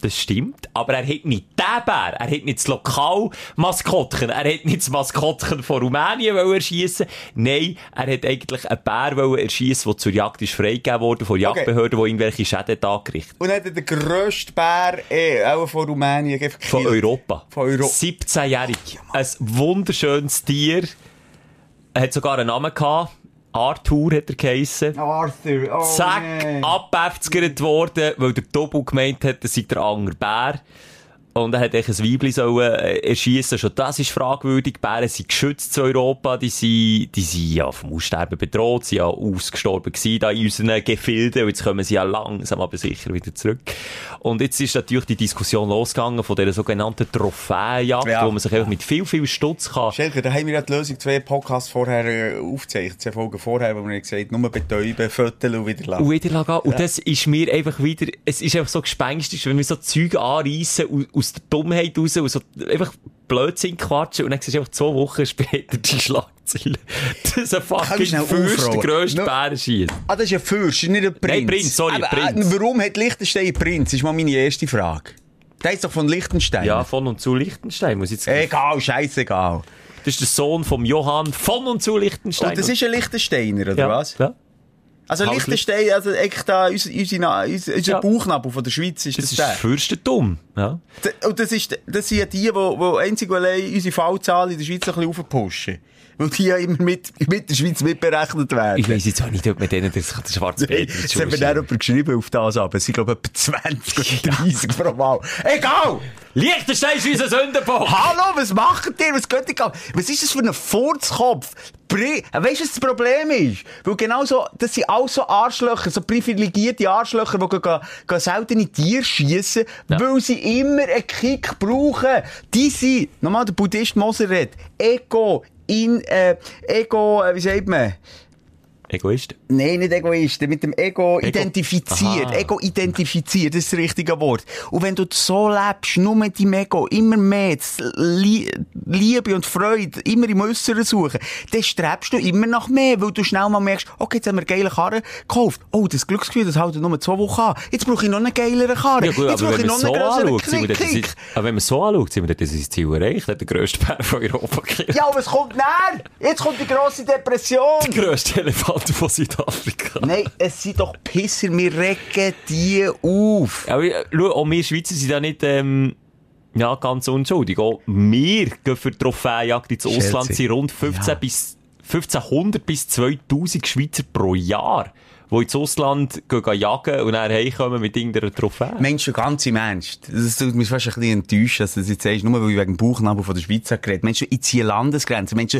Das stimmt. Aber er hat nicht den Bär. Er hat nicht das Lokalmaskottchen. Er hat nicht das Maskottchen von Rumänien wollen erschiessen. Nein, er hat eigentlich einen Bär wollen erschiessen, der zur Jagd ist freigegeben worden von Jagdbehörden, die irgendwelche Schäden angerichtet. Und hat er den grössten Bär, eh, auch von Rumänien, einfach Von gekillt. Europa. Von Europa. 17-jährig. Ein wunderschönes Tier. Er hat sogar einen Namen gehabt. Arthur hat er geheissen. Arthur, oh Zack, nein. abgefzgert worden, weil der Tobu gemeint hat, das sei der andere Bär. Und er hat eigentlich ein Weibli sollen äh, erschiessen. Schon das ist fragwürdig. Bären sind geschützt in Europa. Die sind, die sind ja vom Aussterben bedroht. Sie sind ja ausgestorben gewesen da in unseren Gefilden. Und jetzt kommen sie ja langsam aber sicher wieder zurück. Und jetzt ist natürlich die Diskussion losgegangen von dieser sogenannten Trophäenjagd, Ja. wo man sich einfach mit viel, viel Stutz kann Schelker, da haben wir ja die Lösung zwei Podcasts vorher äh, aufgezeichnet. Zwei Folgen vorher, wo wir gesagt nur betäuben, föteln und wieder lassen. Und wieder gehen. Und das ist mir einfach wieder, es ist einfach so gespenstisch, wenn wir so Zeug anreissen aus, aus der Dummheit raus und so einfach Blödsinn quatschen und dann siehst du einfach zwei Wochen später die Schlagzeile. dass ein Kann ich fucking Fürst der grösste No. Bär schießt. Ah, das ist ein Fürst, nicht ein Prinz. Nein, Prinz, sorry, Aber, Prinz. Äh, warum hat Liechtenstein einen Prinz? Das ist mal meine erste Frage. Der ist doch von Liechtenstein. Ja, von und zu Liechtenstein muss ich jetzt... Egal, scheißegal. Das ist der Sohn vom Johann von und zu Liechtenstein. Und das ist ein Lichtensteiner, oder ja, was? Ja. Also Halt Lichtenstein, also eigentlich da, unser, unser, unser, Ja. Bauchnabel von der Schweiz ist Das das, ist der. Fürstentum. Ja. Und das, ist, das sind die, die, die einzig und allein unsere Fallzahl in der Schweiz ein bisschen aufpushen. Weil die ja immer mit, mit der Schweiz mitberechnet werden. Ich weiss jetzt auch nicht, ob mit denen das, das schwarze Peter das hat mir dann jemand geschrieben auf das, aber es sind, glaube ich, etwa 20 oder 30 pro Mal. Egal! Liechtenstein ist unser Sündenbock! Hallo, was macht ihr? Was geht ihr? Was ist das für ein Furzkopf? Weißt du, was das Problem ist? Weil genau so, das sind auch so Arschlöcher, so privilegierte Arschlöcher, die gehen, gehen seltene Tiere schiessen, weil sie immer einen Kick brauchen. Die sind, nochmal der Buddhist Moser redet, Ego, in, äh, Ego, äh, wie sagt man? Egoist. Nein, nicht Egoisten, mit dem Ego, Ego- identifiziert. Aha. Ego identifiziert, das ist das richtige Wort. Und wenn du so lebst, nur mit deinem Ego, immer mehr Liebe und Freude immer im Äußeren suchen, dann strebst du immer nach mehr, weil du schnell mal merkst, okay, jetzt haben wir eine geile Karre gekauft. Oh, das Glücksgefühl, das hält nur zwei Wochen an. Jetzt brauche ich noch eine geilere Karre. Ja gut, jetzt brauche ich noch so einen grösseren das, Kick. aber wenn man so anschaut, sind wir das sein Ziel erreicht. Hat der grösste Bär von Europa gekillt. Ja, aber es kommt näher. Jetzt kommt die grosse Depression. Der grösste Elefant von Südafrika. Nein, es sind doch Pisser, wir regen die auf. Aber äh, schau, auch wir Schweizer sind da nicht, ähm, ja, ganz unschuldig. Auch wir gehen für die Trophäenjagd ins. Ausland, sind rund 15 Ja. bis, 1500 bis 2000 Schweizer pro Jahr, die ins Ausland gehen, gehen jagen und dann heimkommen mit irgendeiner Trophäe. Mensch, ganz im Ernst. Das tut mich fast ein bisschen enttäuscht, dass du das jetzt sagst, nur weil ich wegen dem Bauchnabel von der Schweiz habe geredet. Mensch, ich ziehe Landesgrenzen. Mensch,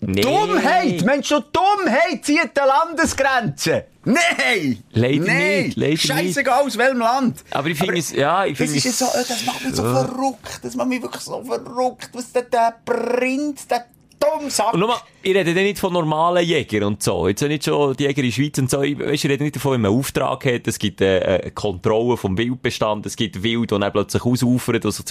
Nee. Dummheit! Mensch, Dummheit zieht die Landesgrenzen! Nein! Leider Nein! nicht, leider Scheissegal aus welchem Land. Aber ich finde es, ja, ich Das finde ist es... ja so, das macht mich so verrückt. Das macht mich wirklich so verrückt. Was der, der Prinz, der Dummsack. Und nochmal, ich rede nicht von normalen Jägern und so. Jetzt nicht schon die Jäger in der Schweiz und so. Ich, weißt, ich rede nicht davon, wenn man einen Auftrag hat, es gibt äh, eine Kontrolle vom Wildbestand, es gibt Wild, und dann plötzlich ausufert oder so.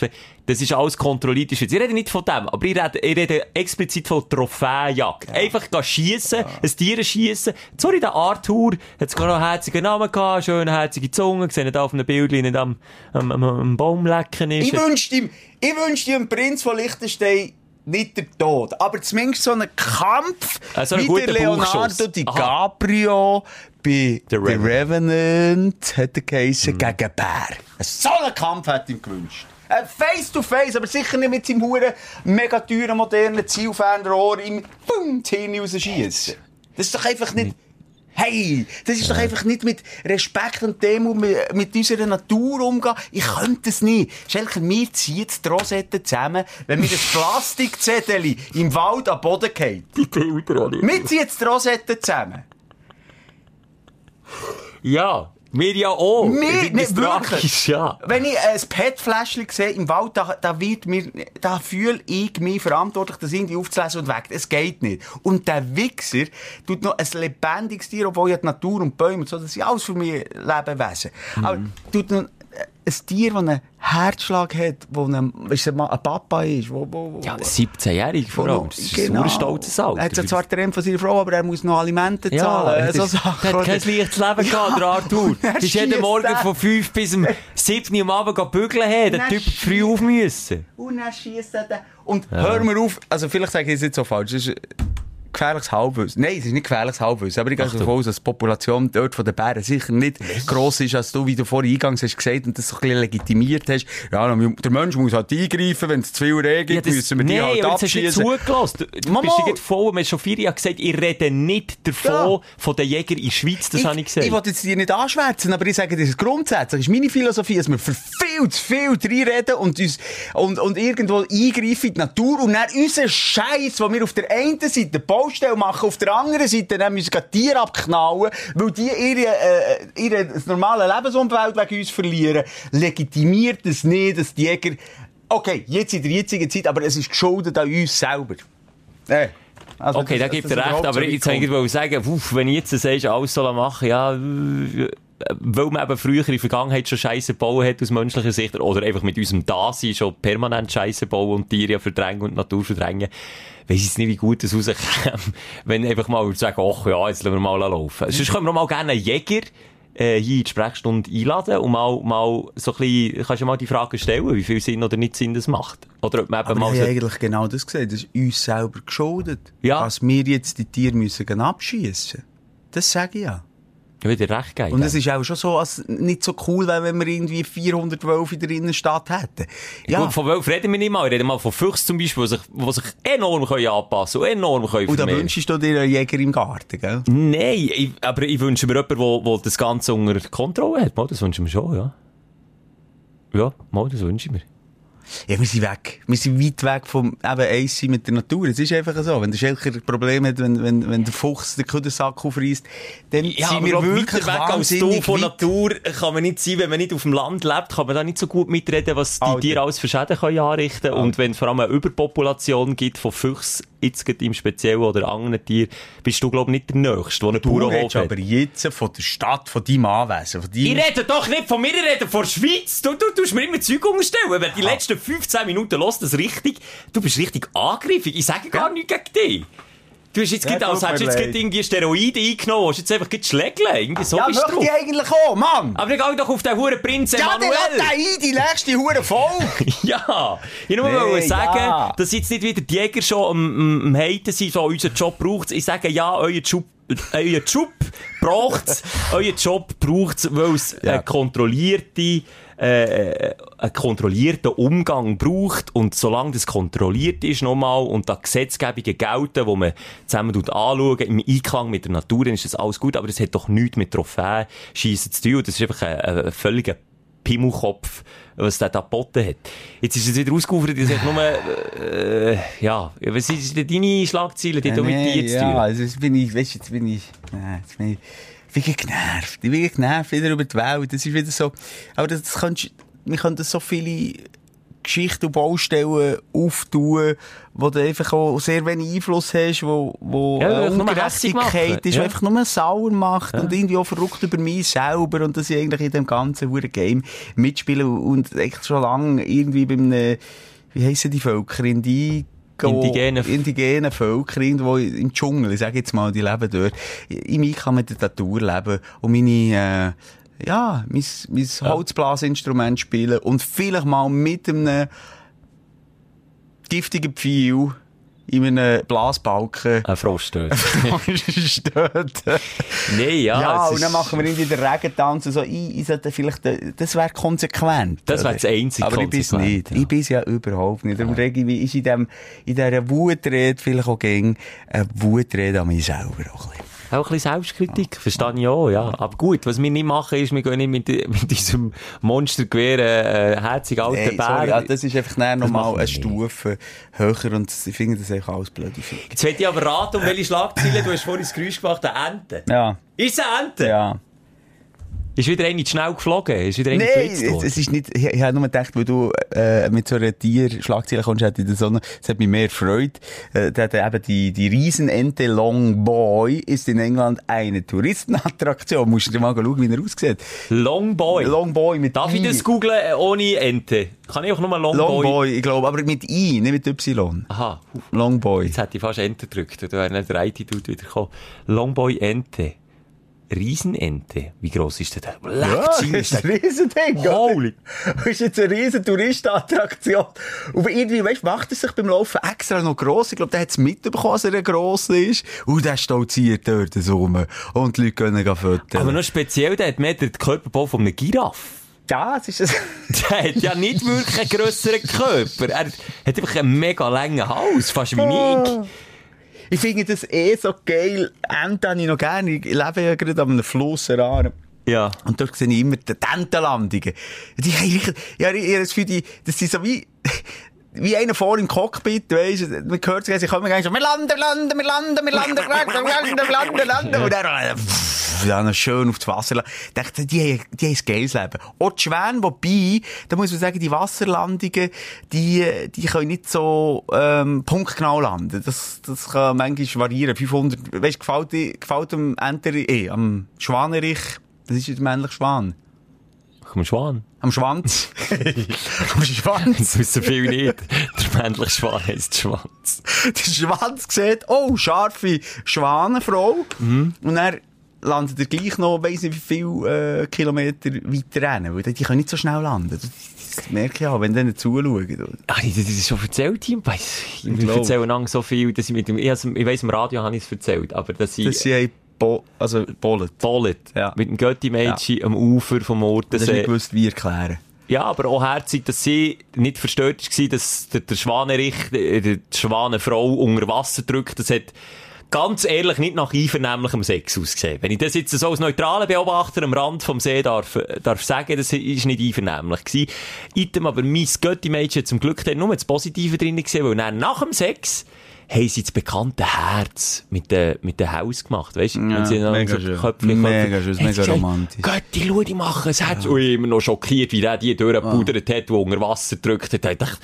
Das ist alles kontrolliert. Ich rede nicht von dem, aber ich rede, ich rede explizit von Trophäenjagd. Einfach gehen schiessen, ein Tier schiessen. Sorry, der Arthur hat sogar noch einen herzigen Namen gehabt, schöne herzige Zunge, gesehen da auf einem Bild, nicht am, am, am, am Baum lecken ist. Ich wünschte ihm, ich wünschte ihm Prinz von Liechtenstein nicht der Tod, aber zumindest so einen Kampf Äh, so einen wie der Leonardo. DiCaprio bei The The Revenant. Revenant, hat er geheissen, gegen Bär. So einen Kampf hätte ich ihm gewünscht. Äh, Face to face, aber sicher nicht mit seinem huren mega teuren, modernen Zielfernrohr im Bum, Hirn rausschiessen. Das ist doch einfach nicht... Hey, das ist doch einfach nicht mit Respekt und Demut mit, mit unserer Natur umgehen. Ich könnte es nicht. Schelker, wir ziehen die Rosette zusammen, wenn mir das Plastikzettel im Wald am Boden geht. Wir ziehen die Rosette zusammen. Ja, wir ja auch. Wir, tragisch, wirklich. ja. Wenn ich ein PET-Fläschchen sehe im Wald, da, da wird mir, da fühle ich mich verantwortlich, das irgendwie aufzulesen und weg. Es geht nicht. Und der Wichser tut noch ein lebendiges Tier, obwohl ja die Natur und Bäume und so, das sind alles für mich Lebewesen. Aber tut noch ein Tier, das einen Herzschlag hat, wo ein, weißt du, ein Papa ist, wo, wo, wo Ja, 17-jährig vor allem. Das ist ein stolzes Alter. Er hat ja zwar Tränen von seiner Frau, aber er muss noch Alimente Ja, zahlen. er so hat- kein leichtes Leben gehabt, der Arthur. Er ist jeden Morgen den. von 5 bis um 7 Uhr am Abend bügeln her. Der Er Typ früh auf müssen. Und dann schiesst er den. Und hör mir auf, also vielleicht sage ich es jetzt so falsch, es ist gefährliches Halbwissen. Nein, es ist nicht gefährliches Halbwissen, aber ich gehe davon aus, dass die Population dort von den Bären sicher nicht gross ist, als du, wie du vorhin eingangs hast gesagt und das so ein bisschen legitimiert hast. Ja, der Mensch muss halt eingreifen, wenn es zu viel regnet, müssen wir die Nein, halt aber jetzt hast du nicht abschießen. zugelassen. Du, Mama. bist ja voll, wir haben schon vier Jahre gesagt, ich rede nicht davon, Ja. von den Jägern in der Schweiz, das habe ich gesagt. Ich will jetzt dir nicht anschwärzen, aber ich sage, das ist grundsätzlich, ist meine Philosophie, dass wir für viel zu viel reinreden und uns, und, und irgendwo eingreifen in die Natur und dann unseren Scheiß, den wir auf der einen Seite Baustelle machen, auf der anderen Seite dann müssen wir Tiere abknallen, weil die ihre, äh, ihre das normale Lebensumfeld wegen uns verlieren, legitimiert es nicht, dass die Jäger, okay, jetzt in der jetzigen Zeit, aber es ist geschuldet an uns selber. Äh, also Okay, da dass- gibt er recht, aber jetzt wollte ich sagen, uff, wenn ich jetzt sagst, alles soll machen, ja, weil man eben früher in der Vergangenheit schon Scheiße gebaut hat aus menschlicher Sicht, oder einfach mit unserem Dasein schon permanent Scheiße bauen und Tiere verdrängen und Natur verdrängen, weiss ich nicht, wie gut das rauskommt, wenn einfach mal sagen, ach ja, jetzt lassen wir mal laufen. Sonst können wir mal gerne einen Jäger äh, hier in die Sprechstunde einladen und mal, mal so ein bisschen, kannst du mal die Frage stellen, wie viel Sinn oder nicht Sinn das macht. Oder ob man eben Aber mal ich so, habe eigentlich genau das gesehen. Das ist uns selber geschuldet. Ja. Dass wir jetzt die Tiere müssen gehen abschiessen. Das sage ich ja. Wieder recht geben. Und es ist auch schon so, als nicht so cool wenn wir irgendwie 400 Wölfe in der Innenstadt hätten. Ja. Gut, von Wölfen reden wir nicht mal. Wir reden mal von Füchsen zum Beispiel, die sich, die sich enorm können anpassen und enorm können und da vermehren. wünschst du dir einen Jäger im Garten, gell? Nein, ich, aber ich wünsche mir jemanden, der, der das Ganze unter Kontrolle hat. Mal, das wünsche ich mir schon, ja. Ja, mal, das wünsche ich mir. Ja, wir sind weg. Wir sind weit weg vom eben eins mit der Natur. Es ist einfach so. Wenn der Schelker ein Problem hat, wenn, wenn, wenn der Fuchs den Küdersack aufreißt, dann Ja, sind wir glaub, wirklich weg als du von. Natur kann man nicht sein, wenn man nicht auf dem Land lebt, kann man da nicht so gut mitreden, was die Alter. Tiere alles für Schäden können anrichten Und wenn es vor allem eine Überpopulation gibt von Füchsen, jetzt im Speziellen oder anderen Tieren, bist du, glaube ich, nicht der Nächste, der einen Bauernhof hat. aber jetzt von der Stadt, von deinem Anwesen, von Ich deinem... rede doch nicht von mir, ich rede von der Schweiz. Du, du tust mir immer Zeug unterstellen. Wenn die letzten 15 Minuten hörst, das richtig, du bist richtig angriffig. Ich sage gar Ja. nichts gegen dich. Du hast jetzt Ja, gerade, als hättest du jetzt gerade irgendwie Steroide eingenommen, hast jetzt einfach gerade schlägeln. Irgendwie so ja, bist du ich eigentlich auch, Mann! Aber dann geh doch auf den Huren Prinz ja, Emanuel. lass den ein, die nächste Hure Folge! Ja, ich nur Nee, wollte sagen, ja. dass jetzt nicht wieder die Jäger schon am, am, am Haten sind, so unseren Job braucht Ich sage ja, euer Job, euer Job braucht's, euer Job braucht's, weil es Ja. eine kontrollierte, äh, einen kontrollierten Umgang braucht und solange das kontrolliert ist nochmal und da Gesetzgebungen gelten, wo man zusammen anschauen, im Einklang mit der Natur, dann ist das alles gut, aber das hat doch nichts mit Trophäen schiessen zu tun das ist einfach ein, ein völliger Pimmelkopf, was der da geboten hat. Jetzt ist es wieder ausgeufert, das hat nur, äh, ja, was sind denn deine Schlagzeilen, die da mit dir zu tun? ja, also jetzt bin ich, weißt du, jetzt bin ich, nein, jetzt bin ich, wirklich genervt. Ich bin genervt wieder über die Welt. Das ist wieder so, aber das, das kannst, wir können so viele Geschichten und Baustellen auftun, wo du einfach auch sehr wenig Einfluss hast, wo, wo Ja, Ungerechtigkeit ist, Ja. einfach nur sauer macht und irgendwie auch verrückt über mich selber und dass ich eigentlich in dem ganzen verdammten Game mitspiele und echt schon lange irgendwie bei einem, wie heissen die Völker, in die Indigene- indigenen Völker irgendwo im Dschungel, ich sage jetzt mal, die leben dort. Ich ich kann mit der Natur leben und meine, äh, ja, mein, mein Holzblasinstrument spielen und vielleicht mal mit einem giftigen Pfeil in einem Blasbalken Ein Froststöß. stöten. Nein, ja. Ja, und dann machen wir irgendwie den Regentanz und so. Ich, ich sollte vielleicht, äh, das wäre konsequent. Das wäre das einzige Aber ich konsequent, nicht. ja. Ich bin's ja überhaupt nicht. Darum rege ich ist in dem, in dieser Wutrede vielleicht auch gegen eine Wutrede an mich selber auch ein bisschen. Auch ein bisschen Selbstkritik, verstehe ich auch, ja. Aber gut, was wir nicht machen, ist, wir gehen nicht mit, mit diesem Monstergewehr, äh, herzig alten Hey, Bär. sorry, das ist einfach Das nochmal eine Stufe höher und ich finde das einfach alles Fick. Jetzt will ich aber raten, um welche Schlagzeilen, du hast vorhin das Geräusch gemacht, eine Ente. Ja, Ist es eine Ente? ja. Ist wieder eine zu schnell geflogen? Ist wieder eine Nein, es, es ist nicht, ich, ich habe nur gedacht, weil du äh, mit so einer Tier-Schlagzeile kommst, in der Sonne, es hat mich mehr gefreut. Äh, da hat eben die, die Riesenente Long Boy ist in England eine Touristenattraktion. Musst du dir mal schauen, wie er aussieht. Long Boy. Long Boy mit Darf I. ich das googlen äh, ohne Ente? Kann ich auch nur Long, Long Boy? Boy, ich glaube, aber mit I, nicht mit Y. Aha. Long Boy. Jetzt hätte ich fast Ente gedrückt. Da wäre nicht der IT-Dude wieder gekommen. Longboy Ente. Riesenente. Wie gross ist der? Leck, Ja, das ist ein Riesending. Holy. Das ist jetzt eine riesen Touristenattraktion. Und irgendwie, weißt, macht er sich beim Laufen extra noch gross. Ich glaube, der hat es mitbekommen, dass er gross ist. Und der stolziert dort rum. Und die Leute können füttern. Aber noch speziell, der hat mehr den Körperbau von einem Giraffe. ja, es ist ein... Der hat ja nicht wirklich einen grösseren Körper. Er hat einfach einen mega langen Hals, fast wie ich. Ich finde das eh so geil. Enten habe ich noch gerne. Ich lebe ja gerade einem Fluss Aare. Ja. Und dort sehe ich immer die Tentenlandungen. Die haben richtig, ja, ich habe das Gefühl, die, das sind so wie, wie einer vor im Cockpit, weißt du, man hört sich, sie kommen gleich sagen, wir landen, wir landen, wir landen, wir landen, wir landen, wir landen, wir landen, und dann, äh, pff, dann schön auf das Wasser landen. Ich dachte, die, haben, die haben ein geiles Leben. Auch die Schwäne, wobei, da muss man sagen, die Wasserlandungen, die, die können nicht so, ähm, punktgenau landen. Das, das kann manchmal variieren. 500, weißt du, gefällt, gefällt dem Enter, eh, äh, am Schwanerich, das ist ja der männliche Schwan. Komm, Schwan. Am Schwanz. Am Schwanz. Das wissen viele nicht. Der männliche Schwan heisst Schwanz. Der Schwanz sieht, oh, scharfe Schwanenfrau. Und dann landet er gleich noch, weiss nicht wie viele äh, Kilometer weiter rein, weil die können nicht so schnell landen. Das, merke ich auch, wenn die zuschauen. Ach, ich, das ist schon erzählt, ich weiss. Ich erzähle lang so viel, dass ich mit dem, ich, ich weiss, im Radio habe ich es erzählt, aber dass ich, Das sind hey, Bo also Bollet. Bollet, Ja. mit dem Götti-Mädchen am Ufer vom Das ist Ortensee. nicht gewusst, wie erklären. Ja, aber auch herzig, dass sie nicht verstört war, dass der, der Schwanerich, äh, die Schwanenfrau unter Wasser drückt. Das hat ganz ehrlich nicht nach einvernehmlichem Sex ausgesehen. Wenn ich das jetzt so als neutraler Beobachter am Rand vom See darf, äh, darf sagen, das ist nicht einvernehmlich gewesen. Item, aber mein Götti-Mädchen hat zum Glück dann nur das Positive drin gesehen, weil nach dem Sex haben sie das bekannte Herz mit dem, mit dem Haus gemacht, weißt du? Ja, Wenn sie dann mega so schön. Köpfchen- Mega schön, mega gesagt, romantisch. Götti, schau, die machen es Herz. Und ich immer noch schockiert, wie der die durchgepudert hat, die unter Wasser gedrückt hat. Ich dachte,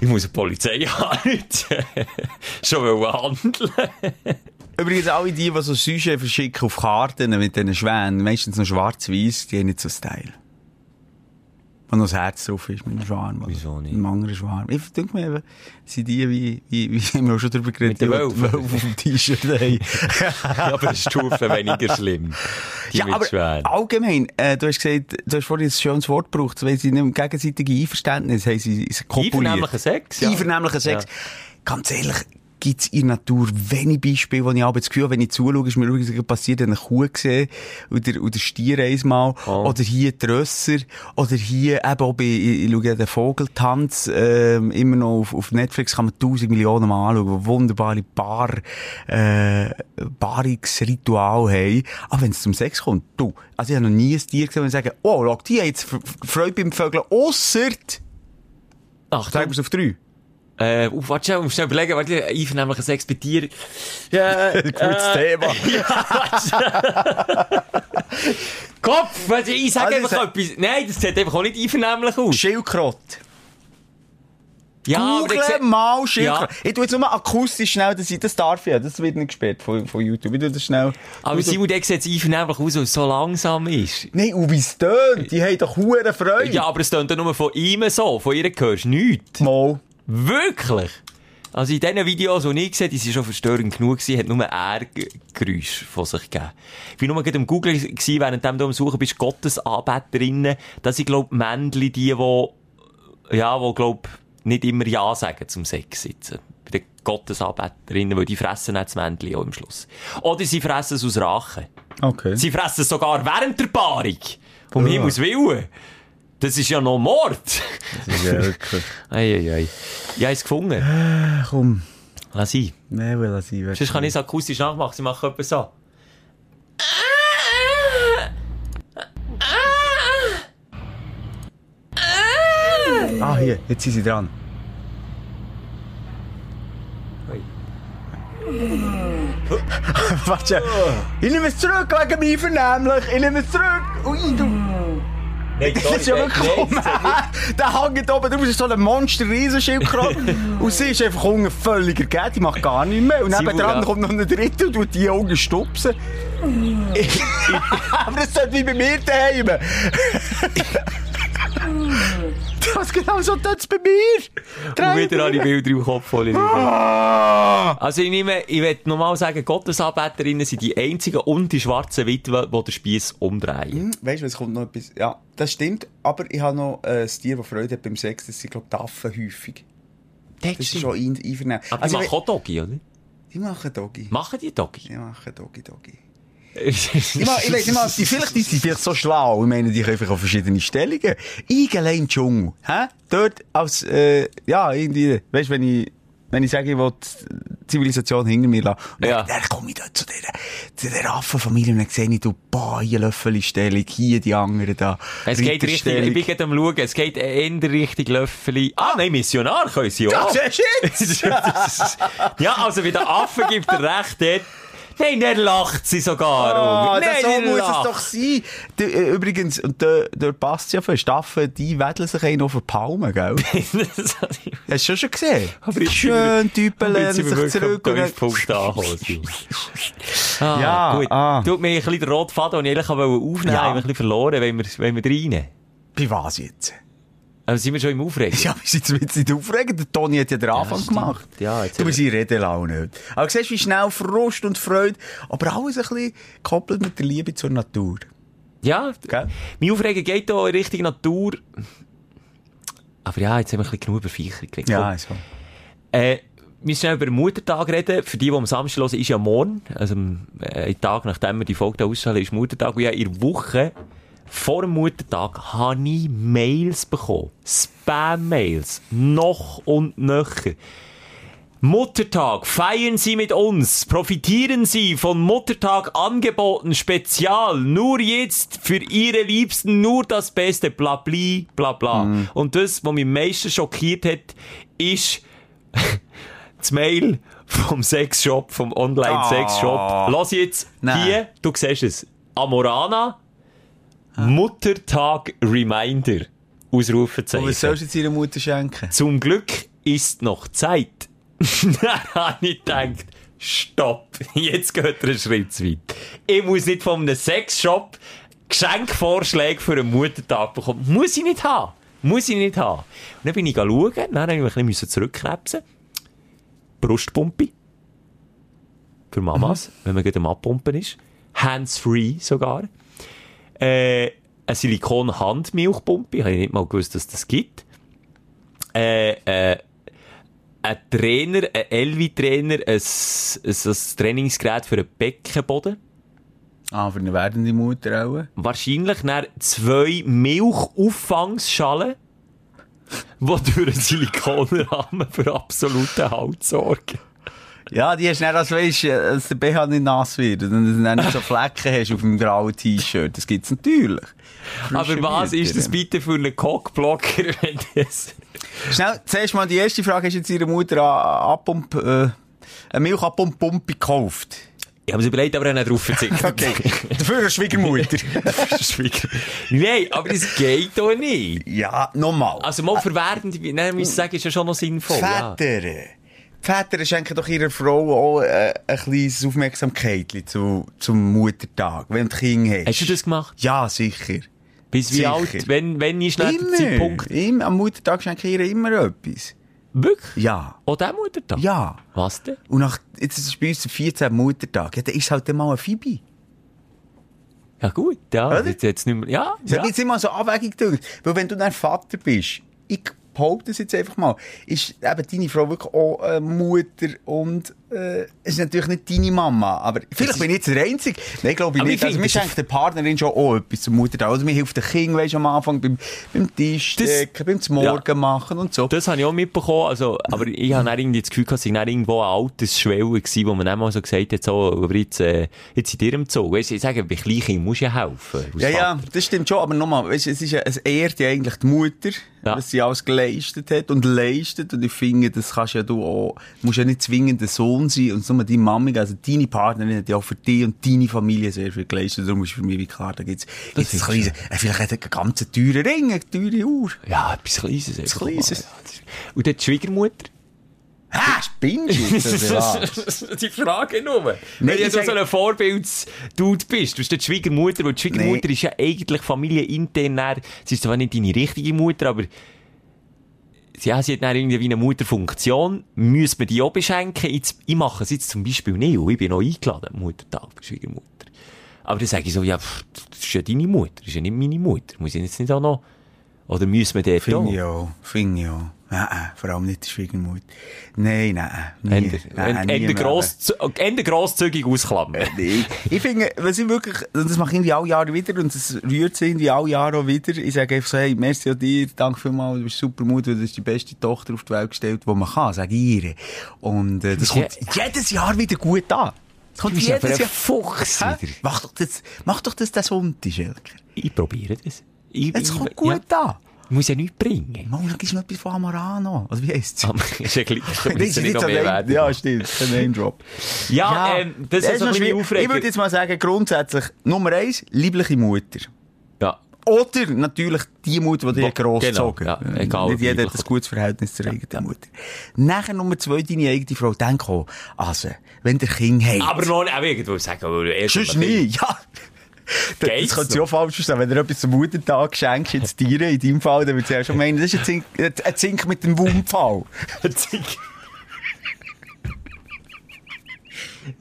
ich muss eine Polizei anrufen. Schon wollen handeln. Übrigens, alle die, die so Süße verschicken auf Karten mit diesen Schwänen, meistens noch schwarz-weiß, die haben nicht so Style. Wo noch das Herz drauf ist mit dem Schwarm. Wieso nicht? Mit dem anderen Schwarm. Ich denke mir eben, sind die wie, wie, wie haben wir auch schon drüber geredet, Mit den die. Wölfe auf dem T-Shirt haben. aber eine Stufe weniger schlimm. Die ja, aber allgemein, äh, du hast gesagt, du hast vorhin ein schönes Wort gebraucht, weil sie nicht im gegenseitigen Einverständnis haben sie, sie kopuliert. Einvernehmlicher Sex, ja. Einvernehmlicher Sex. Ja. Ganz ehrlich, gibt's in der Natur wenig Beispiele, wo ich aber das Gefühl habe, wenn ich zuschaue, ist mir übrigens passiert, eine Kuh gesehen, oder, oder Stier einmal, Oh. oder hier die Rösser, oder hier eben auch bei, ich, ich schaue den Vogeltanz, ähm, immer noch auf, auf Netflix kann man tausend Millionen Mal anschauen, wunderbare Bar, äh, Paarungsritual haben. Aber wenn es zum Sex kommt, du, also ich habe noch nie ein Tier gesehen, wo ich sage, oh, schau, die haben jetzt Freude beim Vögeln, ausser, Ach, sagen wir es auf drei. Äh, uh, warte, schnell, musst du überlegen, warte, einvernehmlicher Sex bei dir. Ja, Gutes äh, Thema. Kopf, warte, ich sage Also, einfach etwas. Nein, das sieht einfach auch nicht einvernehmlich aus. Schildkrott. Ja, Google ich mal Schildkrott. Ja. Ich tu jetzt nur akustisch schnell, dass ich, das darf ja, das wird nicht gesperrt von, von YouTube. Ich tu das schnell. aber Du- Simon, der sieht einvernehmlich aus, weil es so langsam ist. Nein, und wie es tönt, die haben doch hure Freude. Ja, aber es klingt ja nur von ihm so, von ihr hörst du nichts. Mal. Wirklich? Also in diesen Videos, die ich gesehen habe, die waren schon verstörend genug gewesen, hat nur er G- Geräusche von sich gegeben. Ich war nur gerade am Google gewesen, während du am Suchen bist, Gottesanbeterinnen. Das sind, glaub, Männchen, die, wo, ja, wo, glaub, nicht immer Ja sagen zum Sex sitzen. Bei den Gottesanbeterinnen, weil die fressen dann das Männchen auch am Schluss. Oder sie fressen es aus Rache. Okay. Sie fressen es sogar während der Paarung. Um Himmels Willen. Das ist ja noch Mord. Das ist ja wirklich. Eieiei. Ich habe es gefunden. Komm. Lass ihn. Nein, will er sein. Sonst kann ich es akustisch nachmachen. Sie machen etwas so. Ah, hier, jetzt sind sie dran. Warte, ich nehme es zurück wegen mir vernehmlich. Ich nehme es zurück. Ui, du. Nein, Das ist ja wirklich um. Der hängt oben drauf, ist so ein monster riesenschildkröte Und sie ist einfach unten völlig ergeben, die macht gar nichts mehr. Und nebenan kommt noch ein dritter und tut die Augen stupsen. Aber das sollte wie bei mir daheim. Das genau so tut's bei mir. Und wieder alle Bilder im Kopf voll. Ah! Also ich nehme, ich will nochmal sagen, Gottesanbeterinnen sind die einzigen und die schwarzen Witwen, die den Spieß umdrehen. Weißt du, es kommt noch etwas. Ja, das stimmt. Aber ich habe noch äh, ein Tier, das Freude hat beim Sex. Das sind, glaube ich, Affen häufig. Das ist schon ein einvernehmen. Aber Also, die machen auch Doggy, oder? die machen Doggy. Machen die Doggy? Die machen Doggy Doggy. ich Ich, nicht mal, die, vielleicht die sind vielleicht so schlau. Ich meine, die können auf verschiedene Stellungen. Ich allein im Dschungel. Hä? Dort als, äh, ja, irgendwie, weißt du, wenn ich, wenn ich sage, ich will die Zivilisation hinter mir lassen. Dann, Ja. dann komme ich dort zu dieser, zu dieser Affenfamilie und dann sehe ich, du, boah, hier Löffelstellung, hier die anderen da. Es geht richtig, ich bin gerade am schauen, es geht in der Richtung Löffeli. Ah, nein, Missionar können sie Ja, auch. siehst du jetzt? ja, also bei den Affen gibt er recht dort. Nein, der lacht sie sogar. Ah, das Nein, so der muss lacht. es doch sein. Du, äh, übrigens, und da, da passt ja für Staffen, die wedeln sich einen auf den Palmen, gell? Das Hast du schon gesehen? Aber Schön, Typen lernen sich zurück. Und angekommen, Simon. Ah, Ja, gut. ah. Tut mir ein bisschen den roten Faden, den ich eigentlich aufnehmen wollte, Ja. ein bisschen verloren, wenn wir, wenn wir rein. bei was jetzt? Also sind wir schon im Aufregen? Ja, wir sind jetzt nicht aufregend. Der Toni hat ja den Anfang stimmt. gemacht. Ja, jetzt du bist in Redelaune heute. Aber du siehst, wie schnell Frust und Freude, aber alles ein bisschen gekoppelt mit der Liebe zur Natur. Ja, Gell? mein Aufregen geht hier in Richtung Natur. Aber ja, jetzt haben wir ein bisschen genug über Viecher geredet. Ja, Komm. so. Äh, wir müssen schnell über den Muttertag reden. Für die, die am Samstag hören, ist ja morgen. Also, äh, einen Tag, nachdem wir die Folge da ausstrahlen, ist Muttertag. Und ja, in der Woche vor dem Muttertag habe ich Mails bekommen. Spam-Mails. Noch und nöcher. Muttertag, feiern Sie mit uns, profitieren Sie von Muttertag Angeboten Spezial, nur jetzt für Ihre Liebsten nur das Beste, bla bli, bla bla. Und das, was mich am meisten schockiert hat, ist das Mail vom Sexshop, vom Online-Sexshop. Ah. Lass jetzt Nein. hier, du siehst es, Amorana, Muttertag Reminder, Ausrufezeichen. Und was sollst du jetzt ihrer Mutter schenken? Zum Glück ist noch Zeit. Dann habe ich gedacht, stopp, jetzt geht er einen Schritt zu weit. Ich muss nicht von einem Sexshop Geschenkvorschläge für einen Muttertag bekommen. Muss ich nicht haben. Muss ich nicht haben. Und dann bin ich schauen, dann habe ich ein bisschen zurückkrebsen. Brustpumpe. Für Mamas, wenn man gerade am Abpumpen ist. Hands-free sogar. Äh, eine Silikon-Handmilchpumpe. Ich habe nicht mal gewusst, dass das gibt. Äh, äh, ein Trainer, ein Elvi-Trainer, ein, ein, ein Trainingsgerät für einen Beckenboden. Ah, für eine werdende Mutter auch. Wahrscheinlich dann zwei Milchauffangschalen, die durch einen Silikonrahmen für absoluten Halt sorgen. Ja, die hast du nicht, als weisst, dass der BH nicht nass wird und du dann nicht so Flecken hast auf dem grauen T-Shirt. Das gibt's natürlich. Aber was ist das bitte für ein Cockblocker, wenn das... Schnell, zuerst mal die erste Frage. Hast du jetzt ihrer Mutter eine Abpump, äh, eine Milchabpump-Pumpe gekauft? Ich habe mir überlegt, aber nicht drauf verzichtet. Okay. Dafür eine Schwiegermutter. Schwieger. Nein, aber das geht doch nicht. ja, nochmal. Also mal verwertend, nein, muss ich sagen, ist ja schon noch sinnvoll. Ja. Väter. Schenken doch ihrer Frau auch äh, ein kleines Aufmerksamkeit zu, zum Muttertag, wenn du Kinder hast. Hast du das gemacht? Ja, sicher. Bis wie Sicher. alt? Wenn, wenn ist nicht der. Zeitpunkt? immer. Am Muttertag schenke ich ihr immer etwas. Wirklich? Ja. Auch der Muttertag? Ja. Was denn? Und nach, jetzt ist es bei uns der 14. Muttertag. Ja, dann ist halt dann mal ein Phoebe. Ja gut, ja. Oder? Jetzt, jetzt nicht mehr, ja, Das hat ja. mich jetzt immer so Abwägung gedacht. Weil wenn du dann Vater bist, ich behaupte es jetzt einfach mal, ist eben deine Frau wirklich auch äh, Mutter und äh, es ist natürlich nicht deine Mama, aber vielleicht bin ich jetzt der Einzige. Nein, glaube ich Aber nicht. ich Also, mir schenkt der Partnerin schon auch etwas zum Muttertag. Oder mir hilft der Kind, weisst du, am Anfang beim, beim Tisch decken, beim Morgen machen und so. Das habe ich auch mitbekommen, also, aber ich habe dann irgendwie das Gefühl, sei dann irgendwo eine Altersschwelle gewesen, wo man dann mal so gesagt hat, so, aber jetzt, äh, jetzt in dir Zoo. Weißt du, ich sage, bei Kleinkindern musst du ja helfen. Ja, ja, Vater. das stimmt schon, aber nochmal, weißt, es ist ja, es ehrt ja eigentlich die Mutter, Ja. dass sie alles geleistet hat und leistet und ich finde, das kannst ja du auch, musst ja nicht zwingend der Sohn sein und nur deine Mami, also deine Partnerin hat ja auch für dich und deine Familie sehr viel geleistet, darum ist für mich wie klar, da gibt's, gibt's ein ist kleines, äh, vielleicht hat er einen ganz teuren Ring, eine teure Uhr. Ja, etwas Kleines. Etwas Kleines. Und dann die Schwiegermutter? Ah, spinnst du die Frage nur. Nein, Wenn du so ein Vorbildsdude bist, du bist die Schwiegermutter, weil die Schwiegermutter ist ja eigentlich familienintern, sie ist zwar nicht deine richtige Mutter, aber ja, sie hat dann irgendwie wie eine Mutterfunktion, müsste man die auch beschenken. Jetzt, ich mache es jetzt zum Beispiel nicht, und ich bin noch eingeladen Muttertag bei Schwiegermutter. Aber dann sage ich so, ja, pff, das ist ja deine Mutter, das ist ja nicht meine Mutter. Muss ich jetzt nicht auch noch, oder müssen wir dort Finde ich auch, finde ich auch. Nein, vor allem nicht die Schwiegermutter. Nein, nein, nie. Ende, grosszügig ausklammern. Ich, ich finde, was ich wirklich, das mache ich irgendwie alle Jahre wieder, und das rührt sich irgendwie alle Jahre auch wieder. Ich sage einfach so, hey, merci an dir, danke vielmals, du bist super Mutter, du hast die beste Tochter auf die Welt gestellt, die man kann, sage ich ihr. Und, äh, das kommt jedes Jahr wieder gut an. Das kommt jedes Jahr. Fuchs wieder. Mach doch das, mach doch das, das Sonntag, Schelker. Ich probiere das. Ich, Es kommt gut ja, an. Muss ja nichts bringen. Gibst du noch etwas von Amorano. Oder wie heisst es? Ist ja gleich. Das Das ist nicht so Name, ja, stimmt. Ein Name Drop. Ja, ähm, das ist so ein bisschen. Aufregung. Ich würde jetzt mal sagen, grundsätzlich, Nummer eins, liebliche Mutter. Ja. Oder natürlich die Mutter, die dich Wo- grossgezogen genau, ja, egal, Nicht jeder hat ein gutes Verhältnis zur eigenen Mutter. Nachher Nummer zwei, deine eigene Frau. Denk auch, also, wenn der Kind hat. Aber noch nicht, aber irgendwo sagen, aber erst Sonst nie, ja. Das Geht's könnte ja auch falsch sein. Wenn du etwas zum Muttertag schenkst, jetzt Tiere, in deinem Fall, dann würdest du ja schon meinen, das ist ein Zink, ein Zink mit dem Wumpfall.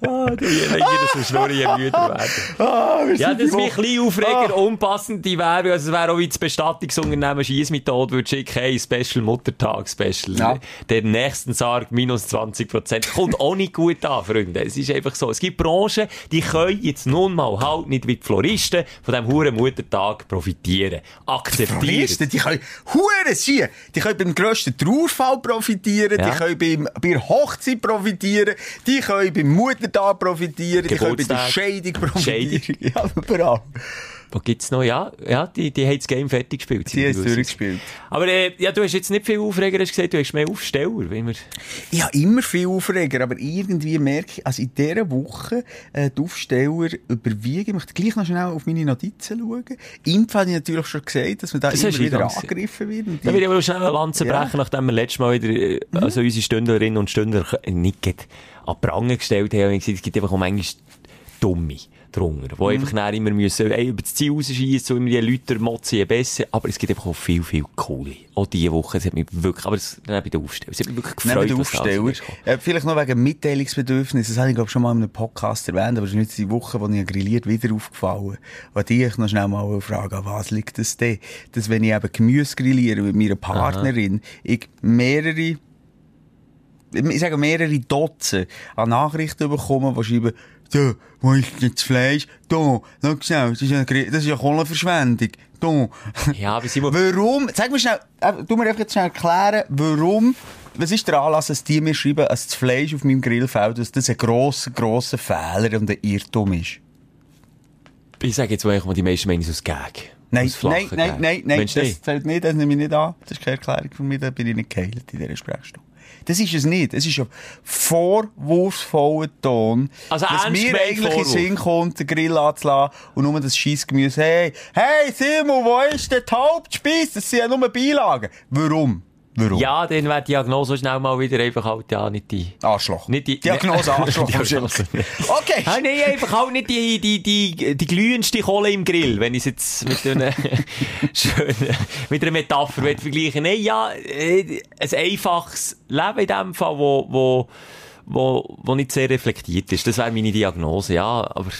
Ah, du, je länger das so schnurren, je müder werden. Ah, Ja, das ist die Woche- kleiner Aufreger, unpassende Werbung. Also, es wäre auch wie das Bestattungsunternehmen Schiessmethode würde schicken, hey, Special Muttertag, Special. Ja. Der nächsten Sarg minus 20%. Kommt auch nicht gut an, Freunde. Es ist einfach so. Es gibt Branchen, die können jetzt nun mal halt nicht wie die Floristen von diesem huren Muttertag profitieren. Akzeptieren. Floristen, die können Huren sein. Die können beim grössten Trauerfall profitieren, Ja. die können beim, bei der Hochzeit profitieren, die können beim Muttertag profitieren, die können bei der. Scheidung profitieren. Scheidung. Ja, überall. Wo gibt's noch? Ja, ja die, die haben das Game fertig gespielt. Die haben es durchgespielt. Aber, äh, ja, du hast jetzt nicht viel Aufreger, hast gesagt, du hast mehr Aufsteller, wie wir... Ich habe immer viel Aufreger, aber irgendwie merke ich, also in dieser Woche, äh, die Aufsteller überwiegen. Ich möchte gleich noch schnell auf meine Notizen schauen. Impf habe ich natürlich schon gesagt, dass man da Das immer wieder eingangs- angegriffen wird. Da will ich aber schnell eine Lanze Ja. brechen, nachdem wir letztes Mal wieder, äh, also unsere Stündlerinnen und Stündler nicht an die Prange gestellt haben. Und ich gesagt, es gibt einfach auch manchmal Dumme drunter, die einfach dann immer müssen, ey, über das Ziel rausschießen, so immer je Leute motzen, je besser. Aber es gibt einfach auch viel, viel coole. Auch diese Woche, es hat mich wirklich, aber es, dann bei der Aufstellung, es hat mich wirklich gefreut, Neben den was Aufsteller. Äh, vielleicht noch wegen Mitteilungsbedürfnis. Das habe ich, glaube schon mal in einem Podcast erwähnt, aber es ist nicht die Woche, wo ich grilliert wieder aufgefallen. Die ich noch schnell mal frage, an was liegt das denn? Dass wenn ich eben Gemüse grilliere mit meiner Partnerin, ich mehrere ich sage mehrere Dutzend an Nachrichten bekommen, die schreiben, da, wo ist denn das Fleisch? Da, schau schnell, das ist ja, das ist ja Kohlenverschwendung. Da. Ja, aber Simon- Warum, sag mir schnell, äh, du mir einfach jetzt schnell erklären, warum, was ist der Anlass, dass die mir schreiben, dass das Fleisch auf meinem Grillfeld, dass das ein grosser, grosser Fehler und ein Irrtum ist? Ich sage jetzt mal, die meisten meinen so aus Gag. Nein, nein, nein, nein, nein, das zählt nicht, das nehme ich nicht an. Das ist keine Erklärung von mir, da bin ich nicht geheilt in dieser Sprechstunde. Das ist es nicht. Es ist ein vorwurfsvoller Ton, Also dass mir eigentlich in Vorwurf. Sinn kommt, den Grill anzulassen und nur das Scheissgemüse. Hey, hey Simon, wo ist denn die Hauptspeise? Das sind ja nur Beilagen. Warum? Warum? Ja, dann wäre die Diagnose schnell mal wieder einfach halt, ja, nicht die... Arschloch. Nicht die- Diagnose Arschloch. Diagnose. okay. Ah, nein, einfach halt nicht die, die, die, die glühendste Kohle im Grill, wenn ich es jetzt mit einer schönen, mit einer Metapher vergleichen. Nein, ja, äh, ein einfaches Leben in dem Fall, wo, wo, wo, wo nicht sehr reflektiert ist. Das wäre meine Diagnose, ja, aber,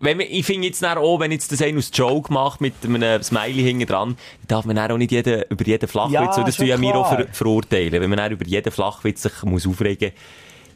wenn man, ich finde jetzt auch, wenn jetzt das einer aus Joke macht mit einem Smiley hinten dran, darf man auch nicht jeden, über jeden Flachwitz, Ja, und das schon tun ja mir auch ver verurteilen, wenn man dann über jeden Flachwitz sich muss aufregen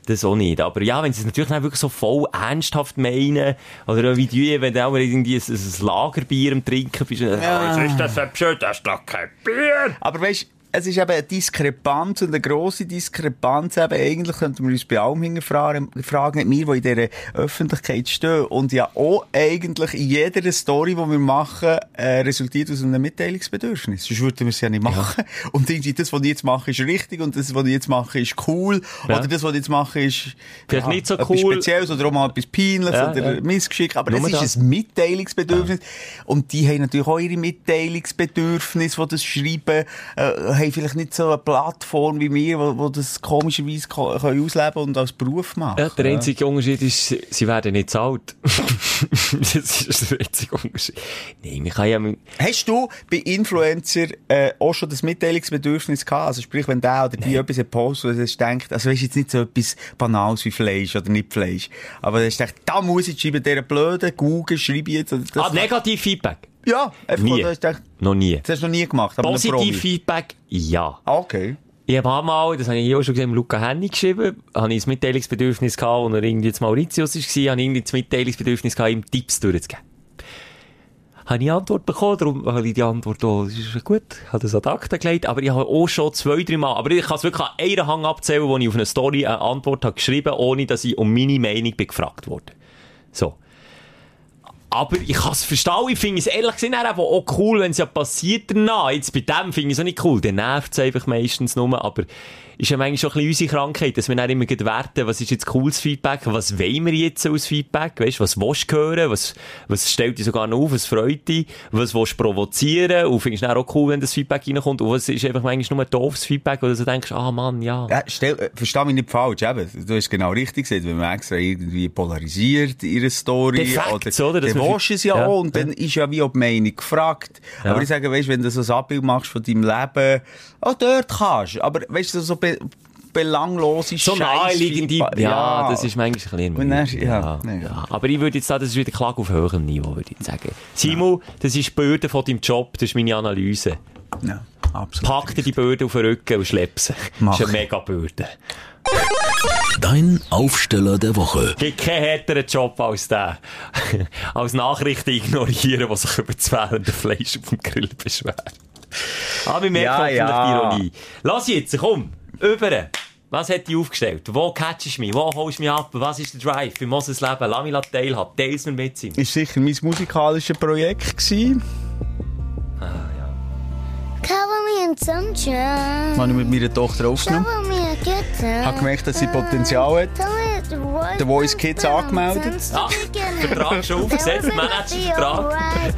das auch nicht. Aber ja, wenn sie es natürlich dann wirklich so voll ernsthaft meinen, oder wie die, wenn du auch irgendwie ein, ein Lagerbier am Trinken bist, ja. was ist das für ein Pschö, das ist doch kein Bier. Aber weißt, es ist eben eine Diskrepanz und eine grosse Diskrepanz eben. Eigentlich könnten wir uns bei allem hinterfragen, fragen, wir, die in dieser Öffentlichkeit stehen und ja auch eigentlich in jeder Story, die wir machen, äh, resultiert aus einem Mitteilungsbedürfnis. Sonst würden wir es ja nicht machen. Und irgendwie das, was ich jetzt mache, ist richtig und das, was ich jetzt mache, ist cool. Ja. Oder das, was ich jetzt mache, ist Vielleicht nicht so etwas cool. Spezielles oder auch mal etwas Peinliches Ja, oder ja. Missgeschick. Aber Nur es ist das. ein Mitteilungsbedürfnis. Und die haben natürlich auch ihre Mitteilungsbedürfnisse, die das schreiben, äh, haben vielleicht nicht so eine Plattform wie wir, wo, wo das komischerweise ko- können ausleben und als Beruf machen. Ja, der einzige Unterschied ist, sie- werden nicht zahlt. das ist der einzige Unterschied. Nein, man kann ja, Hast du bei Influencer äh, auch schon das Mitteilungsbedürfnis gehabt? Also sprich, wenn der oder die etwas postet, wo du denkt, also weißt jetzt nicht so etwas Banales wie Fleisch oder nicht Fleisch, aber du denkst, da muss ich schreiben, dieser blöden Google schreibe ich jetzt. oder Das ah, negativ Feedback. Ja, einfach, Nie. hast gedacht, Noch nie. das hast du noch nie gemacht. Aber. Positiv Feedback, ja. Ah, Okay. Ich habe einmal, das habe ich auch schon gesehen, Luca Hennig geschrieben, habe ich ein Mitteilungsbedürfnis gehabt, als er irgendwie jetzt Mauritius war, habe ich irgendwie das Mitteilungsbedürfnis gehabt, ihm Tipps durchzugeben. Habe ich Antwort bekommen, darum habe ich die Antwort auch, das ist gut, habe das an die Akte gelegt, aber ich habe auch schon zwei, drei Mal, aber ich kann es wirklich an einer Hang abzählen, wo ich auf eine Story eine Antwort habe geschrieben, ohne dass ich um meine Meinung bin gefragt wurde. So. Aber ich kann es verstehen, ich finde es ehrlich gesagt auch cool, wenn es ja passiert danach. Jetzt bei dem finde ich es auch nicht cool, der nervt es einfach meistens nur, aber ist ja manchmal schon ein bisschen unsere Krankheit, dass wir dann immer werten, was ist jetzt cooles Feedback, was wollen wir jetzt als Feedback, weißt, was willst du hören, was, was stellt dich sogar noch auf, was freut dich, was willst du provozieren, und findest du dann auch cool, wenn das Feedback reinkommt, und was ist einfach manchmal nur ein doofes Feedback, wo du so denkst, ah Mann, ja. Ja, stell, äh, versteh mich nicht falsch, eben. Du hast genau richtig gesagt, wenn man extra irgendwie polarisiert in ihrer Story. De facto, oder? oder dann willst du es ja, Ja, auch, und dann ist ja wie ob die Meinung gefragt. Ja. Aber ich sage, weißt, wenn du so ein Abbild machst von deinem Leben, auch dort kannst du. Aber weißt du, so be belanglose So naheliegende, ja, das ist manchmal ein bisschen dann- ja, ja, ja. ja. Aber ich würde jetzt sagen, das ist wieder Klage auf höherem Niveau, würde ich sagen. Simon, das ist die Bürde von deinem Job, das ist meine Analyse. Ja, absolut. Pack dir die Bürde auf den Rücken und schlepp sie. Mach Das ist eine mega Bürde. Dein Aufsteller der Woche. Gibt keinen härteren Job als der. als Nachrichten ignorieren, die sich über das fehlende Fleisch auf dem Grill beschweren. Aber wir merken Ja, hoffentlich ja. die Ironie. Lass jetzt, komm, über. Was hat die aufgestellt? Wo catchst du mich? Wo holst du mich ab? Was ist der Drive für Moses Leben? Lass mich teilhaben. Teils mir mit ihm. Ist sicher mein musikalisches Projekt gewesen. Cover me in sunshine. Habe ich mit meiner Tochter aufgenommen. Time. Habe gemerkt, dass sie Potenzial hat. The voice Kids angemeldet. Ah, Vertrag schon aufgesetzt, Managervertrag.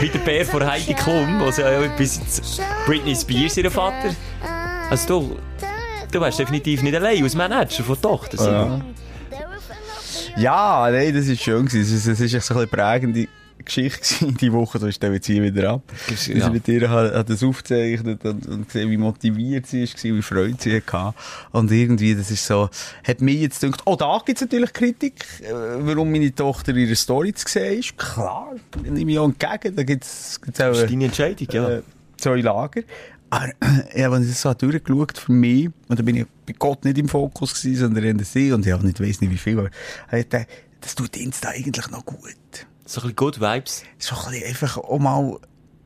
Wie der Bär von Heidi Klum, wo sie ja bis Britney Spears, ihr Vater. Also du, du wärst definitiv nicht allein als Manager von der Tochter. Simon. Ja, nein, das ist schön gewesen. Es ist, es ist echt so eine prägende Geschichte die Woche. Da stellen wir jetzt hier wieder ab. Ja. Ja. mit ihr hat, hat das aufgezeichnet und, und gesehen, wie motiviert sie ist, wie Freude sie hatte. Und irgendwie, das ist so, hat mich jetzt gedacht, oh, da gibt's natürlich Kritik, äh, warum meine Tochter ihre Story zu sehen ist. Klar, nehme ich auch entgegen. Da gibt's, gibt's auch, Das ist deine Entscheidung, ja. äh, zwei Lager. Aber, ja, wenn ich das so durchgeschaut für mich, und da bin ich bei Gott nicht im Fokus gewesen, sondern in der See, und ich auch nicht weiss nicht wie viel, aber, äh, der- das tut Insta eigentlich noch gut. So ein bisschen Good Vibes. So ein bisschen einfach auch mal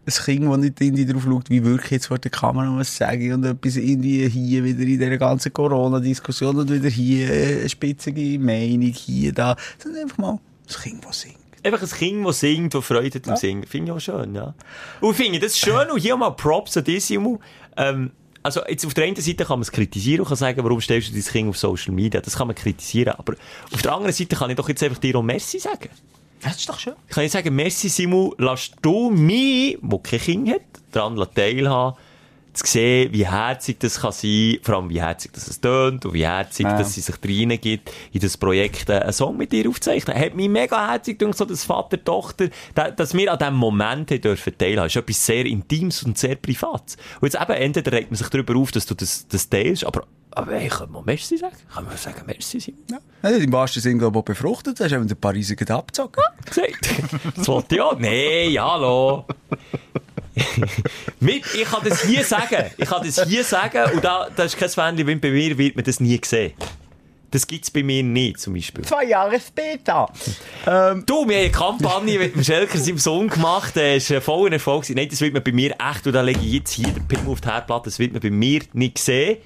ein Kind, das nicht irgendwie drauf schaut, wie wirklich jetzt vor der Kamera was sage ich, und etwas irgendwie hier wieder in dieser ganzen Corona-Diskussion und wieder hier eine spitzige Meinung, hier, da, sondern einfach mal ein Kind, das singt. Einfach ein Kind, das singt, das Freude hat am Singen. Finde ich auch schön, ja. Und ich finde das schön, und hier mal Props an dich. Ähm, also, jetzt auf der einen Seite kann man es kritisieren und kann sagen, warum stellst du dein Kind auf Social Media? Das kann man kritisieren. Aber auf der anderen Seite kann ich doch jetzt einfach dir auch Merci sagen. Das ist doch schön. Kann ich sagen, Merci, Simon, lass du mich, der kein Kind hat, daran teilhaben, zu sehen, wie herzig das kann sein, vor allem wie herzig das es tönt und wie herzig, Ja. dass sie sich reingibt, in das Projekt äh, einen Song mit dir aufzeichnen. Hat mich mega herzig gedacht, so das Vater, Tochter, da, dass wir an diesem Moment dürfen teilhaben. ist etwas sehr Intimes und sehr Privates. Und jetzt eben, entweder regt man sich darüber auf, dass du das, das teilst, aber, aber hey, kann man Merci sagen? Kann man sagen, Merci, Simon? Ja. Ja, im wahrsten Sinne, glaube ich, befruchtet. Das hast du eben den Pariser abgezogen. gesagt. Das wollte ich auch. Nein, hallo. Mit, ich kann das hier sagen. Ich kann das hier sagen. Und da, das ist kein Fähnchen, weil bei mir wird man das nie sehen. Das gibt's bei mir nicht, zum Beispiel. Zwei Jahre später. Ähm, Du, wir haben eine Kampagne mit dem Schelker seinem Sohn gemacht. Der ist ein voller Erfolg. gewesen. Nein, das wird man bei mir echt, und da lege ich jetzt hier den Pimmel auf die Herdplatte, das wird man bei mir nicht sehen.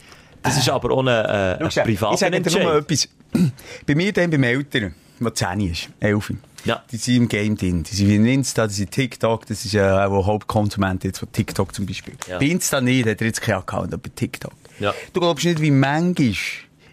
Das ist aber ein, äh, ein privater ich sage dir nur etwas. Bei mir dann beim Eltern, der 10 ist, 11. Ja. Die sind im Game drin. Die sind wie in Insta, die sind TikTok, das ist ja auch ein Hauptkonsument jetzt von TikTok zum Beispiel. Ja. Bei Insta nicht, hat er jetzt keinen Account, aber bei TikTok. Ja. Du glaubst nicht, wie manchmal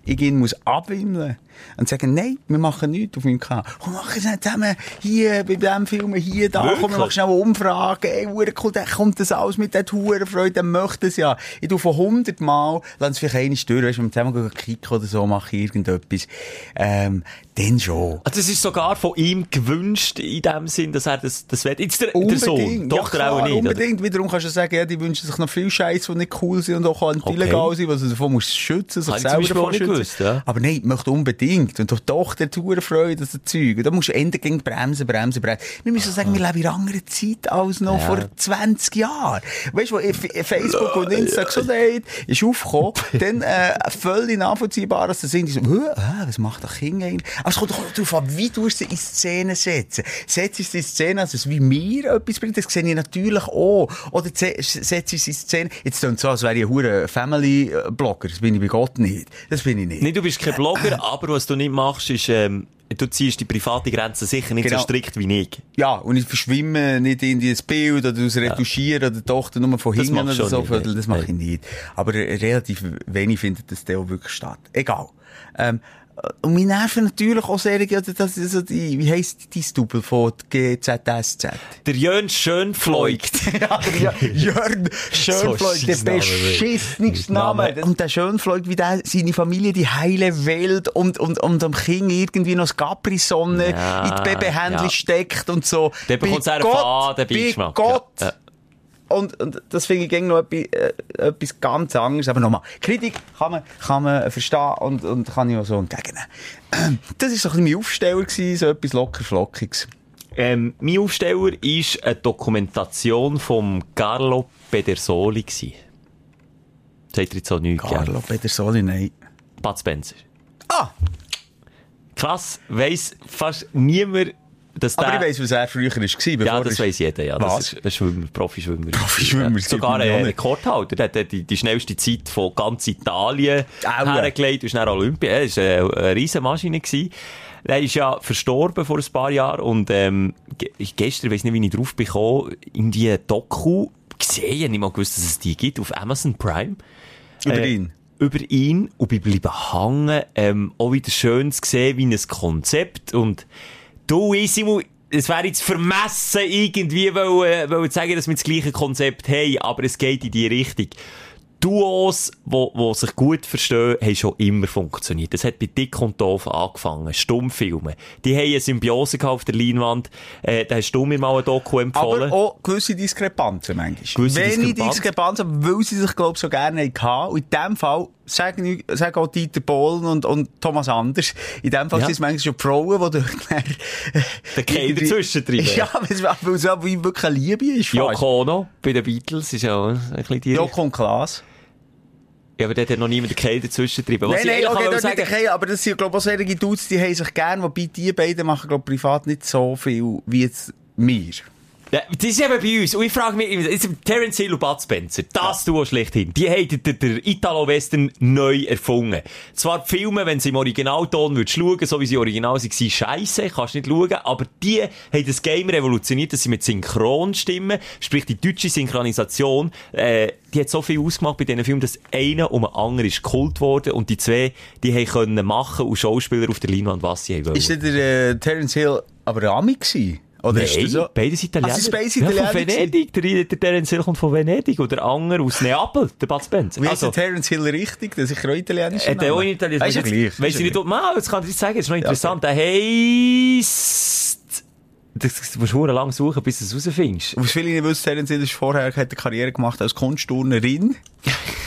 ich ihn muss abwimmeln und sagen, nein, wir machen nichts auf meinem Kanal. Komm, mach es nicht zusammen, hier, bei diesem Film, hier, da, komm, wir Wirklich? machen schnell eine Umfrage, ey, cool, der kommt das alles mit der Hurenfreude, der möchte es ja. Ich tu von 100 Mal, lass es vielleicht eine durch, weißt du, wenn wir zusammen kicken oder so, mache ich irgendetwas, ähm, dann schon. Also, es ist sogar von ihm gewünscht, in dem Sinn, dass er das, das will. Jetzt der, der Sohn, ja, Tochter klar, auch nicht. oder? Unbedingt. Wiederum kannst du sagen, ja, die wünschen sich noch viel Scheiß, die nicht cool sind und auch Okay. illegal sein, was du davon musst schützen, sich selber davon schützen. gewusst, ja. Aber nein, möchte unbedingt. Und doch der Tour Freude, das Zeug. Und da musst du endlich gegen bremsen, bremsen, bremsen. Wir müssen sagen, wir leben in einer anderen Zeit als noch Ja. vor 20 Jahren. Weißt du, wo Facebook und Insta Gesundheit ist aufgekommen, dann, äh, völlig nachvollziehbar, dass das sind, so, «Hä, äh, was macht der Kind eigentlich? Aber es kommt doch darauf an, wie du sie in Szene setzen. Setzt es in Szene, also es wie mir etwas bringt, das sehe ich natürlich auch. Oder setzt es in Szene, jetzt klingt es so, als wäre ich ein Family-Blogger, das bin ich bei Gott nicht. Das bin ich ich nicht. Nee, du bist kein Blogger, aber was du nicht machst, ist, ähm, du ziehst die private Grenze sicher nicht Genau. so strikt wie ich. Ja, und ich verschwimme nicht in das Bild oder das Retuschieren oder die Tochter nur von hinten oder so. nicht, das mache ich nicht. Aber relativ wenig findet das dann auch wirklich statt. Egal. Ähm, äh, und mich nerven natürlich auch sehr, ja, das ist so die, wie heisst die Double von GZSZ? Der Jörn Schönfleugt. ja, Jörn Schönfleug, So der beschissenste Name. Und der Schönfleug, wie der, seine Familie, die heile Welt und, und, und am Kind irgendwie noch das Capri-Sonne Ja, in die Babyhändchen ja. steckt und so. Der bekommt Bei sehr einen Gott, faden bei Beigeschmack. Gott. Ja. Und, und das finde ich noch etwas, äh, etwas ganz anderes. Aber nochmal, Kritik kann man, kann man verstehen und, und kann ich auch so entgegennehmen. Das war so ein bisschen mein Aufsteller, gewesen, so etwas locker Flockiges. Ähm, mein Aufsteller war eine Dokumentation von Carlo Pedersoli. gewesen. Sagt ihr jetzt auch nichts? Carlo Pedersoli, nein. Bud Spencer. Ah! Krass, weiss fast niemand, dass Aber ich weiss, was er früher war, Ja, das weiss jeder, ja. Was? Das ist ein Schwimmer, Profischwimmer. Profischwimmer, Ja. das Sogar ein. Rekordhalter. Der hat die, die schnellste Zeit von ganz Italien Aua. hergelegt ist dann Olympia. Er war eine, eine riesen Maschine. Gewesen. Er ist ja verstorben vor ein paar Jahren und ähm, ge gestern, weiss nicht, wie ich drauf bekomme, in die Doku gesehen, nicht mal gewusst, dass es die gibt, auf Amazon Prime. Über Äh, ihn. Über ihn und bin bleiben hängen. Ähm, auch wieder schön zu sehen, wie ein Konzept. Und du, Isimu, es wäre jetzt vermessen, irgendwie wollen, wollen sagen, dass wir das gleiche Konzept haben, aber es geht in die Richtung. Duos, wo sich gut verstehen, haben schon immer funktioniert. Das hat bei Dick und Doof angefangen. Stummfilme. Die haben eine Symbiose auf der Leinwand. Äh, da hast du mir mal ein Doku empfohlen. Aber auch gewisse Diskrepanzen manchmal. Gewisse Wenig Diskrepanz. Diskrepanzen, weil sie sich, glaube ich, so gerne hatten. Und in dem Fall sagen, sagen auch Dieter Bohlen und, und Thomas Anders, in dem Fall Ja. sind es manchmal schon Frauen, die dann, Der Keiler irgendwie- zwischendrin. Ja, weil es, auch wie wirklich eine Liebe ist. Yoko Ono bei den Beatles ist ja auch ein bisschen die Joko und Klaas. Ja, aber dort hat noch niemand den Keil dazwischen getrieben. Was Nein, nein, ich okay, dort sagen nicht okay, aber das sind, glaube ich, auch solche Dudes, die haben sich gern, wobei die beiden machen, glaube ich, privat nicht so viel wie jetzt wir. Ja, das ist eben bei uns. Und ich frage mich, jetzt Terence Hill und Bud Spencer, das Duo schlechthin, die haben den, den Italo-Western neu erfunden. Zwar die Filme, wenn sie im Originalton würdest schauen, so wie sie original waren, scheisse, kannst nicht schauen, aber die haben das Game revolutioniert, dass sie mit Synchronstimmen, sprich die deutsche Synchronisation, äh, die hat so viel ausgemacht bei diesen Filmen, dass einer um einen anderen ist Kult worden und die zwei, die haben können machen und Schauspieler auf der Leinwand, was sie haben wollen. Ist der äh, Terence Hill aber Ami gewesen? Oder ist Nein, der so? beides Italiener. Sind beides Ja, Italiener von Venedig. Der, der Terence Hill kommt von Venedig. Und der andere aus Neapel, der Bud Spencer. Wie also, ist der Terence Hill richtig? Das ist sicher auch italienisch. hat er auch in Italien. Ist ja gleich. Ist ich ja nicht, mal, das kann ich nicht sagen, das ist noch interessant. Der heisst, das, das musst du verdammt lang suchen, bis du es rausfindest. Was viele nicht wissen, Terence Hill ist vorher hat eine Karriere gemacht als Kunstturnerin.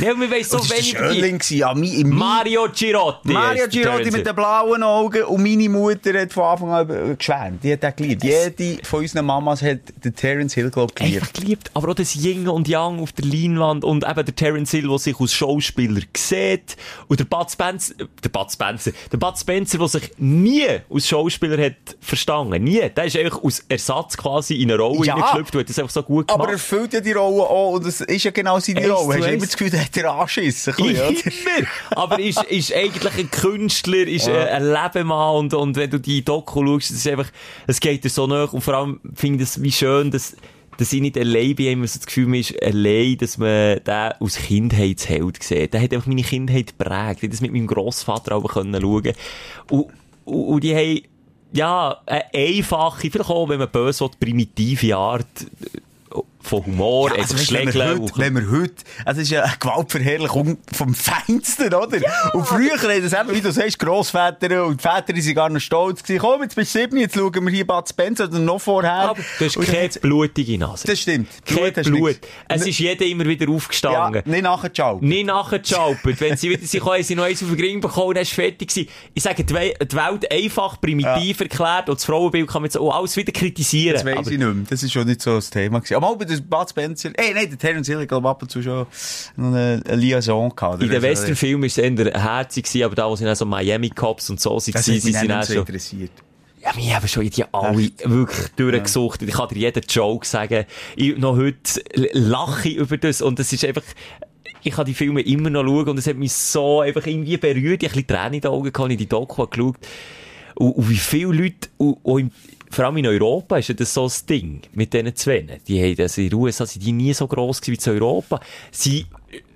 Ja, wir weiss so das war wenig. der Schönling gewesen, ja, mi, im Mario Girotti. Mario Girotti mit den blauen Augen und meine Mutter hat von Anfang an geschwärmt. Die hat den geliebt. Jede von unseren Mamas hat den Terence Hill, glaube ich, geliebt. Geliebt. Aber auch das Yin und Yang auf der Leinwand und eben der Terence Hill, der sich als Schauspieler sieht. Und der Bud Spencer, der Bud Spencer, der Bud Spencer, der sich nie als Schauspieler hat verstanden. Nie. Der ist einfach aus Ersatz quasi in eine Rolle Ja. hineingeschlüpft und hat das einfach so gut gemacht. Aber er erfüllt ja die Rolle auch und das ist ja genau seine Rolle. Hast du immer das Gefühl, der hat er anschissen. Immer! Aber ist, ist eigentlich ein Künstler, ist äh, ein Lebemann und, und wenn du die Doku schaust, ist einfach, es geht dir so nach und vor allem finde ich es wie schön, dass, dass ich nicht allein bin, immer so das Gefühl, ist allein, dass man den aus Kindheitsheld sieht. Der hat einfach meine Kindheit geprägt. Ich das mit meinem Grossvater auch können schauen. Und, und, und die haben, ja, eine einfache, vielleicht auch, wenn man böse will, primitive Art von Humor, Ja, also, weißt, wenn, wir Schlägeln heute, und- wenn wir heute, es ist ja eine Gewaltverherrlichung vom Feinsten, oder? Und früher haben das eben, wie du sagst, Grossväter und die Väter sind gar noch stolz gewesen. Komm, jetzt bist du sieben, jetzt schauen wir hier Bud Spencer oder noch vorher. Aber du hast Und keine hat's- blutige Nase. Das stimmt. Kein Blut du Blut. nichts. Es ist jeder immer wieder ja, aufgestanden. nicht nachher ciao. Nicht nachgeschaupert. Wenn sie wieder sich haben, sie noch eins auf den Ring bekommen, dann ist fertig gewesen. Ich sage, die We- die Welt einfach primitiv erklärt und das Frauenbild kann man jetzt auch alles wieder kritisieren. Das weiss Aber ich nicht mehr. Das ist schon nicht so das Thema gewesen. Aber dem Bud Spencer, ey, nein, der Terence Hill, ich glaube, ab und zu schon eine, eine Liaison gehabt. in den Also, Westernfilmen war es eher herzig, aber da, wo sie dann so Miami Cops und so waren, sie mich sind nicht so schon... interessiert. Ja, wir haben schon die alle wirklich durchgesucht. Ich kann dir jeden Joke sagen. Ich, noch heute lache ich über das. Und es ist einfach, ich kann die Filme immer noch schauen und es hat mich so einfach irgendwie berührt. Ich habe ein bisschen Tränen in den Augen gehabt, ich die Doku geschaut. Und, und wie viele Leute, und, und vor allem in Europa ist ja das so das Ding mit diesen zwei. Die haben das in den USA sind die nie so gross gewesen wie in Europa. Sie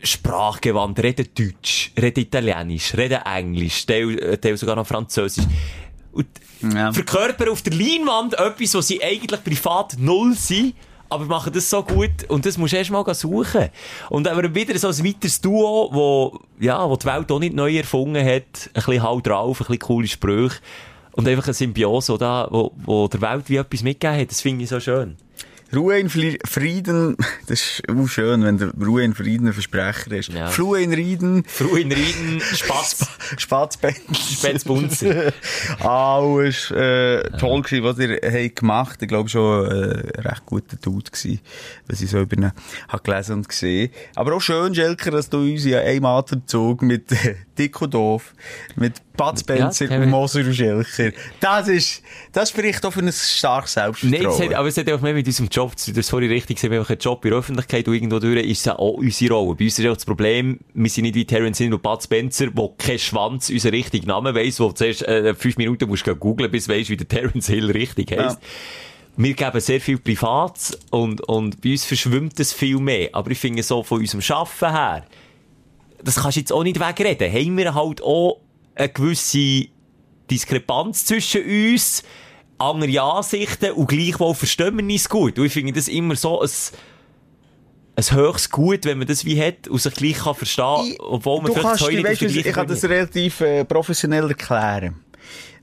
sprachgewandt, reden Deutsch, reden Italienisch, reden Englisch, teil, äh, teil sogar noch Französisch. Und Ja. verkörpern auf der Leinwand etwas, was sie eigentlich privat null sind, aber machen das so gut und das musst du erst mal suchen. Und aber wieder so ein weiteres Duo, wo, ja, wo die Welt auch nicht neu erfunden hat, ein bisschen halt drauf, ein bisschen coole Sprüche und einfach eine Symbiose, wo, da, wo, wo der Welt wie etwas mitgegeben hat, das finde ich so schön. Ruhe in Frieden, das ist auch schön, wenn der Ruhe in Frieden ein Versprecher ist. Ja. Flue in Rieden, Frau in Rieden, Spatz, Spatzbändel. Spätzbunzer. Alles äh, toll gewesen, was ihr habt gemacht. Ich glaube schon äh, recht guter Dude gewesen, was ich so über ihn habe gelesen und gesehen. Aber auch schön, Schelker, dass du uns in einem Atemzug mit Dick und Doof, mit Bud Spencer Ja, und Moser und Schelker. Das ist, das spricht auch für ein starkes Nein, Selbstvertrauen. hat, aber es hat auch mehr mit unserem Job zu tun. Das vorhin richtig gesehen. Wir haben einen Job in der Öffentlichkeit und irgendwo durch ist es ja auch unsere Rolle. Bei uns ist auch das Problem, wir sind nicht wie Terence Hill und Bud Spencer, wo kein Schwanz unseren richtigen Namen weiss, wo du zuerst äh, fünf Minuten musst googlen, bis du weisst, wie der Terence Hill richtig heisst. Wir geben sehr viel Privat und, und bei uns verschwimmt es viel mehr. Aber ich finde so von unserem Schaffen her, das kannst du jetzt auch nicht wegreden. Haben wir halt auch eine gewisse Diskrepanz zwischen uns, andere Ansichten und gleichwohl verstehen wir uns gut. Und ich finde das immer so ein, ein höchstes Gut, wenn man das wie hat und sich gleich kann verstehen, Ich- obwohl man du vielleicht kannst, nicht weißt, ich kann das relativ äh, professionell erklären.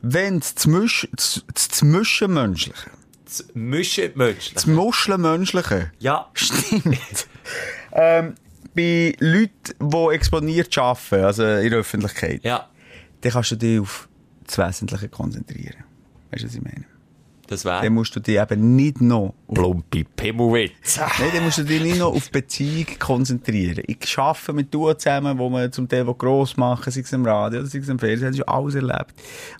Wenn das Misch, das, das Mischen Menschliche, Das Mischen menschlich. das Muscheln Menschliche, Ja. stimmt. ähm, bei Leuten, die exponiert arbeiten, also in der Öffentlichkeit, Ja. dann kannst du dich auf das Wesentliche konzentrieren. Weißt du, was ich meine? Das Dann wäre musst du dich eben nicht noch auf Plumpi Pimmelwitz. Nein, dann musst du dich nicht noch auf Beziehung konzentrieren. Ich arbeite mit du zusammen, wo wir zum Teil gross machen, sei es im Radio oder sei es im Fernsehen, das ist alles erlebt.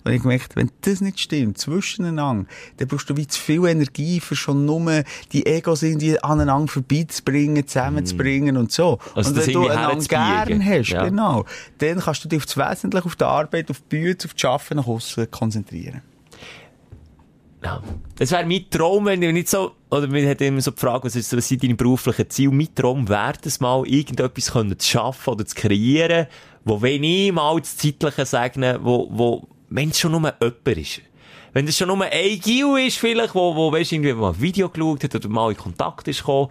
Und ich gemerkt, wenn das nicht stimmt, zwischeneinander, dann brauchst du wie zu viel Energie für schon nur die Egos irgendwie aneinander vorbeizubringen, zusammenzubringen und so. Also und wenn du einander gern hast, Ja. genau, dann kannst du dich auf das Wesentliche, auf die Arbeit, auf die Bühne, auf das Arbeiten nach aussen konzentrieren. Ja. Das wäre mein Traum, wenn ich nicht so, oder mir hat immer so die Frage, was, ist, was sind deine beruflichen Ziele? Mein Traum wäre es mal, irgendetwas können zu schaffen oder zu kreieren, wo, wenn ich mal das Zeitliche sage, wo, wo, wenn es schon nur jemand ist. Wenn es schon nur ein Gil ist, vielleicht, wo, wo, weißt, irgendwie mal ein Video geschaut hat oder mal in Kontakt ist gekommen,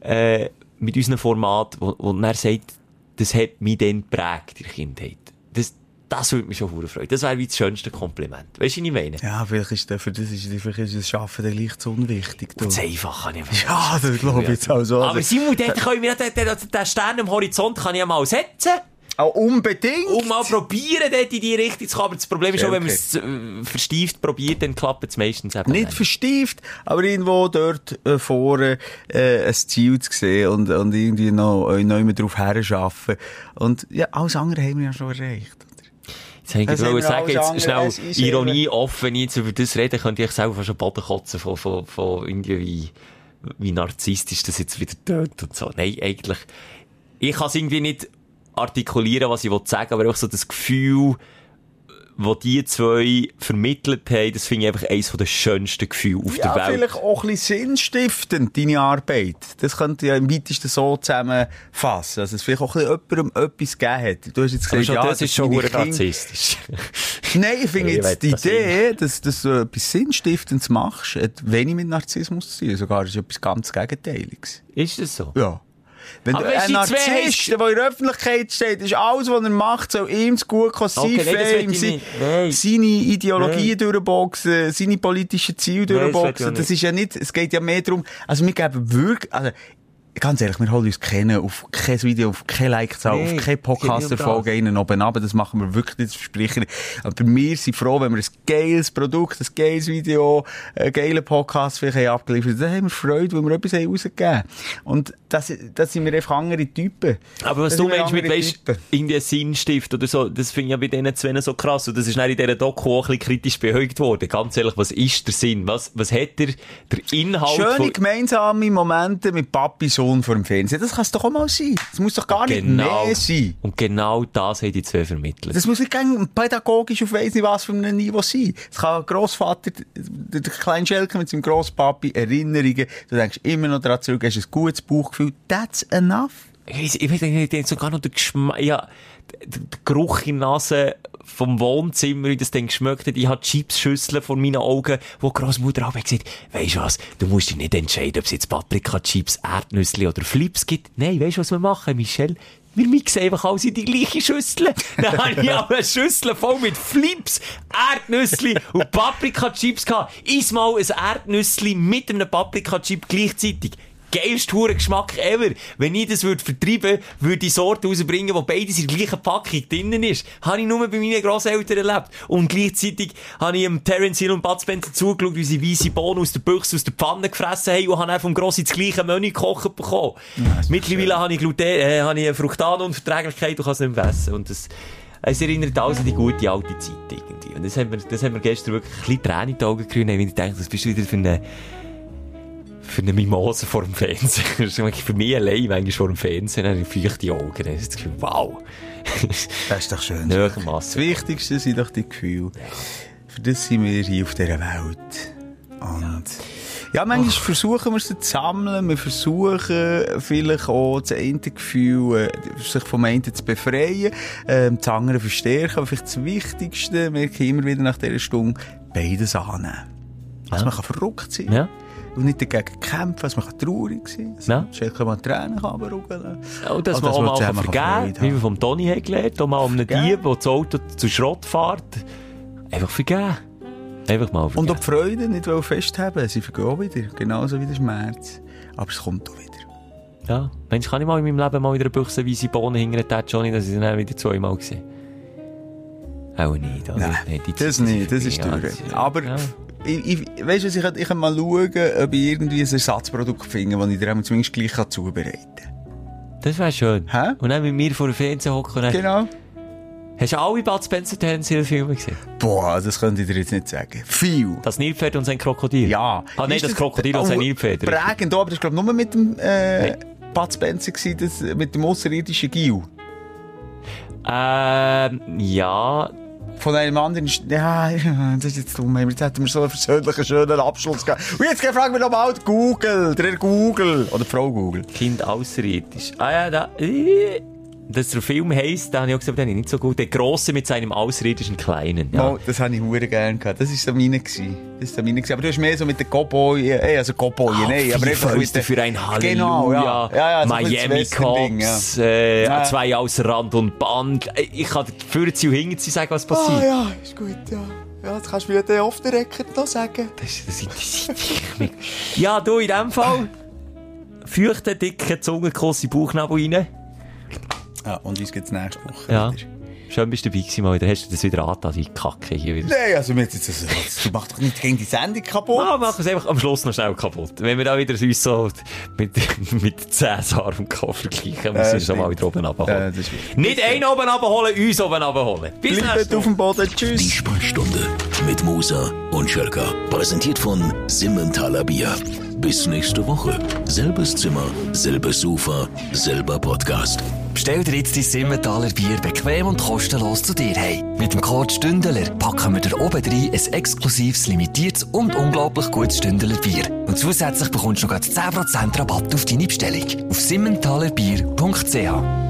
äh, mit unserem Format, wo, wo er sagt, das hat mich dann geprägt der Kindheit. Das, das würde mich schon verdammt freuen. Das wäre wie das schönste Kompliment. Weißt du, was ich meine? Ja, vielleicht ist der, für das ist, vielleicht ist das Arbeiten dann gleich zu unwichtig. du. Das einfach kann ich Ja, das glaube ich jetzt auch so. Aber Simon, dort können wir den, den, den Stern am Horizont kann ich mal setzen auch unbedingt. und mal probieren, dort in die Richtung zu kommen. Aber das Problem ist schon, wenn man es Okay. äh, verstieft probiert, dann klappt es meistens eben Nicht nicht. verstieft, aber irgendwo dort äh, vorne äh, ein Ziel zu sehen und, und irgendwie noch äh, noch mehr drauf herschaffen. Und ja, alles andere haben wir ja schon erreicht. Jetzt Das ich sagen, jetzt schnell Ironie off, wenn ich jetzt über das rede, könnte ich selber schon Boden kotzen von, von, von irgendwie wie, narzisstisch das jetzt wieder tönt und so. Nein, eigentlich, ich kann es irgendwie nicht artikulieren, was ich will sagen, aber auch so das Gefühl, wo die zwei vermittelt haben, das finde ich einfach eines der schönsten Gefühle auf Ja, der Welt. vielleicht auch ein bisschen sinnstiftend, deine Arbeit. Das könnte ja im weitesten so zusammenfassen. Also, es vielleicht auch ein bisschen jemandem etwas gegeben hat. Du hast jetzt gesagt, ja, das ist schon Kinder- narzisstisch. Nein, ich finde jetzt die das Idee, dass, dass du etwas Sinnstiftendes machst, hat wenig mit Narzissmus zu tun. Sogar ist etwas ganz Gegenteiliges. ist das so? Ja. Wenn Aber du ein Narzisst, der in der Öffentlichkeit steht, ist alles, was er macht, soll ihm zu gut kommen, Okay, nein, das Fame, sein- nicht. Nein. seine Ideologie durchboxen, seine politischen Ziele Nein, das durchboxen. Das nicht. ist ja nicht, es geht ja mehr darum, also wir geben wirklich, also, ganz ehrlich, wir holen uns kennen auf kein Video, auf kein Like-Zahl, Nein, auf keine Podcast-Erfolge einen oben ab. Das machen wir wirklich nicht, das verspreche. Aber wir sind froh, wenn wir ein geiles Produkt, ein geiles Video, einen geilen Podcast vielleicht haben abgeliefert haben. Dann haben wir Freude, weil wir etwas haben rausgegeben Und das, das sind wir einfach andere Typen. Aber was Das du meinst mit, Typen. irgendwie Sinnstift oder so, das finde ich ja bei diesen zwei so krass. Und das ist dann in dieser Doku auch ein bisschen kritisch beäugt worden. Ganz ehrlich, was ist der Sinn? Was, was hat der, der Inhalt Schöne von... gemeinsame Momente mit Papi Sohn Stunde vor dem Fernsehen. Das kann es doch auch mal sein. Das muss doch gar nicht Genau. mehr sein. Und genau das haben die zwei vermittelt. Das muss nicht pädagogisch auf weiss nicht was für einem Niveau sein. Es kann Grossvater, der, der kleine Schelke mit seinem Grosspapi, Erinnerungen, du denkst immer noch daran zurück, hast ein gutes Bauchgefühl. That's enough. Ich weiß nicht, ich denke sogar noch der Geschmack, ja, der, der Geruch in der Nase vom Wohnzimmer, wie das dann geschmeckt hat. Ich hatte Chipsschüsseln vor meinen Augen, wo die Grossmutter auch gesagt weisst du was, du musst dich nicht entscheiden, ob es jetzt Paprika-Chips, Erdnüsse oder Flips gibt. Nein, weisst du, was wir machen, Michel? Wir mixen einfach alles in die gleiche Schüssel. Dann habe ich auch eine Schüssel voll mit Flips, Erdnüssli und Paprika-Chips gehabt. Iss mal ein Erdnüssli mit einem Paprika-Chip gleichzeitig. Geilste hure Geschmack ever. Wenn ich das würde vertreiben, würde ich Sorte rausbringen, wo beides in der gleichen Packung drinnen ist. Habe ich nur bei meinen Grosseltern erlebt. Und gleichzeitig habe ich dem Terence Hill und Bud Spencer zugeschaut, wie sie weisse Bohnen aus der Büchse, aus der Pfanne gefressen haben und habe dann vom Grossi das gleiche Menü gekocht bekommen. Mittlerweile habe ich Gluten, äh, habe ich Fruktanunverträglichkeit und kann es nicht mehr essen. Und das, es erinnert alles an die gute alte Zeit irgendwie. Und das haben wir, das haben wir gestern wirklich ein bisschen Tränen in die Augen gerührt, weil ich dachte, das bist du wieder für eine, für eine Mimose vor dem Fernsehen. Für mich allein, manchmal vor dem Fernsehen, habe ich feuchte Augen. Dann habe ich das Gefühl, wow. Das ist doch schön. Das. Wichtigste sind doch die Gefühle. Für das sind wir hier auf dieser Welt. Und ja, manchmal versuchen wir sie zu sammeln. Wir versuchen vielleicht auch das eine Gefühl, äh, sich vom einen zu befreien, ähm, das andere verstärken. Aber vielleicht das Wichtigste, merke ich immer wieder nach dieser Stunde, beides annehmen. Also man kann verrückt sein. Ja. Und nicht dagegen kämpfen, also man kann traurig sein. Ja. Schnell kann man Tränen runterrugeln. Ja, Und dass Und man dass auch mal vergeben kann, wie wir vom Toni haben gelernt, auch mal um einen. Dieb, der das Auto zu Schrott fährt. Einfach vergeben. Einfach mal vergeben. Und auch die Freude nicht festhaben. Sie vergehen auch wieder. Genauso wie der Schmerz. Aber es kommt auch wieder. Ja. Mensch, kann ich mal in meinem Leben mal wieder eine Büchse weisse Bohnen das schon nicht, dass ich sie dann wieder zweimal gesehen Auch nicht, oder? Nein, Nee, das Zeit nicht. Das ist vorbei. durch. Ja, Aber ja. Ich, ich, weißt du, ich, ich kann mal schauen, ob ich irgendwie ein Ersatzprodukt finde, das ich dir zumindest gleich kann zubereiten kann. Das wäre schön. Hä? Und dann mit mir vor dem Fernseher hocken. Genau. Hast du alle Bud Spencer Terence Filme gesehen? Boah, das könnte ich dir jetzt nicht sagen. Viel. Das Nilpferd und sein Krokodil? Ja. Ah, nein, Ist das Krokodil und sein oh, Nilpferd. richtig. Prägend, aber das war, glaube nur mit dem äh, Nein. Bud Spencer, gewesen, das, mit dem außerirdischen Gil. Ähm, ja. Von einem anderen, ja, das ist jetzt dumm, jetzt hätten wir so einen persönlichen, schönen Abschluss gegeben. Und jetzt fragen wir nochmal Google, der Google, oder Frau Google. Kind außerirdisch. Ah ja, da. Dass der Film heisst, da habe ich auch gesagt, den habe ich nicht so gut. Der Grosse mit seinem außerirdischen Kleinen. Ja. Oh, das habe ich hure gern gehabt. Das ist so meine gewesen. Das ist so meine gewesen. Aber du hast mehr so mit den Cowboy, äh, also Cowboy, Ah, nein, aber einfach mit den- für ein Halleluja. Genau, ja. Ja, ja, Miami das Cops, äh, Ja. zwei außer Rand und Band. Äh, Ich kann dir für hinter sie sagen, was Ah passiert. ja, ist gut, ja. Ja, das kannst du mir den off the record noch sagen. Das, das dich nicht. Ja, du, in dem Fall. Feuchte, dicke Zungenkuss in den Bauchnabel rein. Ja, und uns geht's nächste Woche Ja. wieder. Schön bist du dabei gewesen, mal wieder. Hast du das wieder angetan, die Kacke hier wieder. Nein, also mir jetzt, jetzt, du machst doch nicht gegen die Sendung kaputt. Ja, machen es einfach am Schluss noch schnell kaputt. Wenn wir da wieder uns so mit, mit Cäsar und Co. vergleichen, müssen wir schon mal wieder oben abholen. wichtig. Nicht einen oben abholen, uns oben abholen. Bis Bleibt nächste auf dem Boden. Die Tschüss. Sprechstunde mit Musa und Schelka. Präsentiert von Simmentaler Bier. Bis nächste Woche. Selbes Zimmer, selbes Sofa, selber Podcast. Bestell dir jetzt dein Simmentaler Bier bequem und kostenlos zu dir heim. Mit dem Code Stündler packen wir dir oben rein ein exklusives, limitiertes und unglaublich gutes Stündler Bier. Und zusätzlich bekommst du noch grad 10% Rabatt auf deine Bestellung. Auf simmentalerbier.ch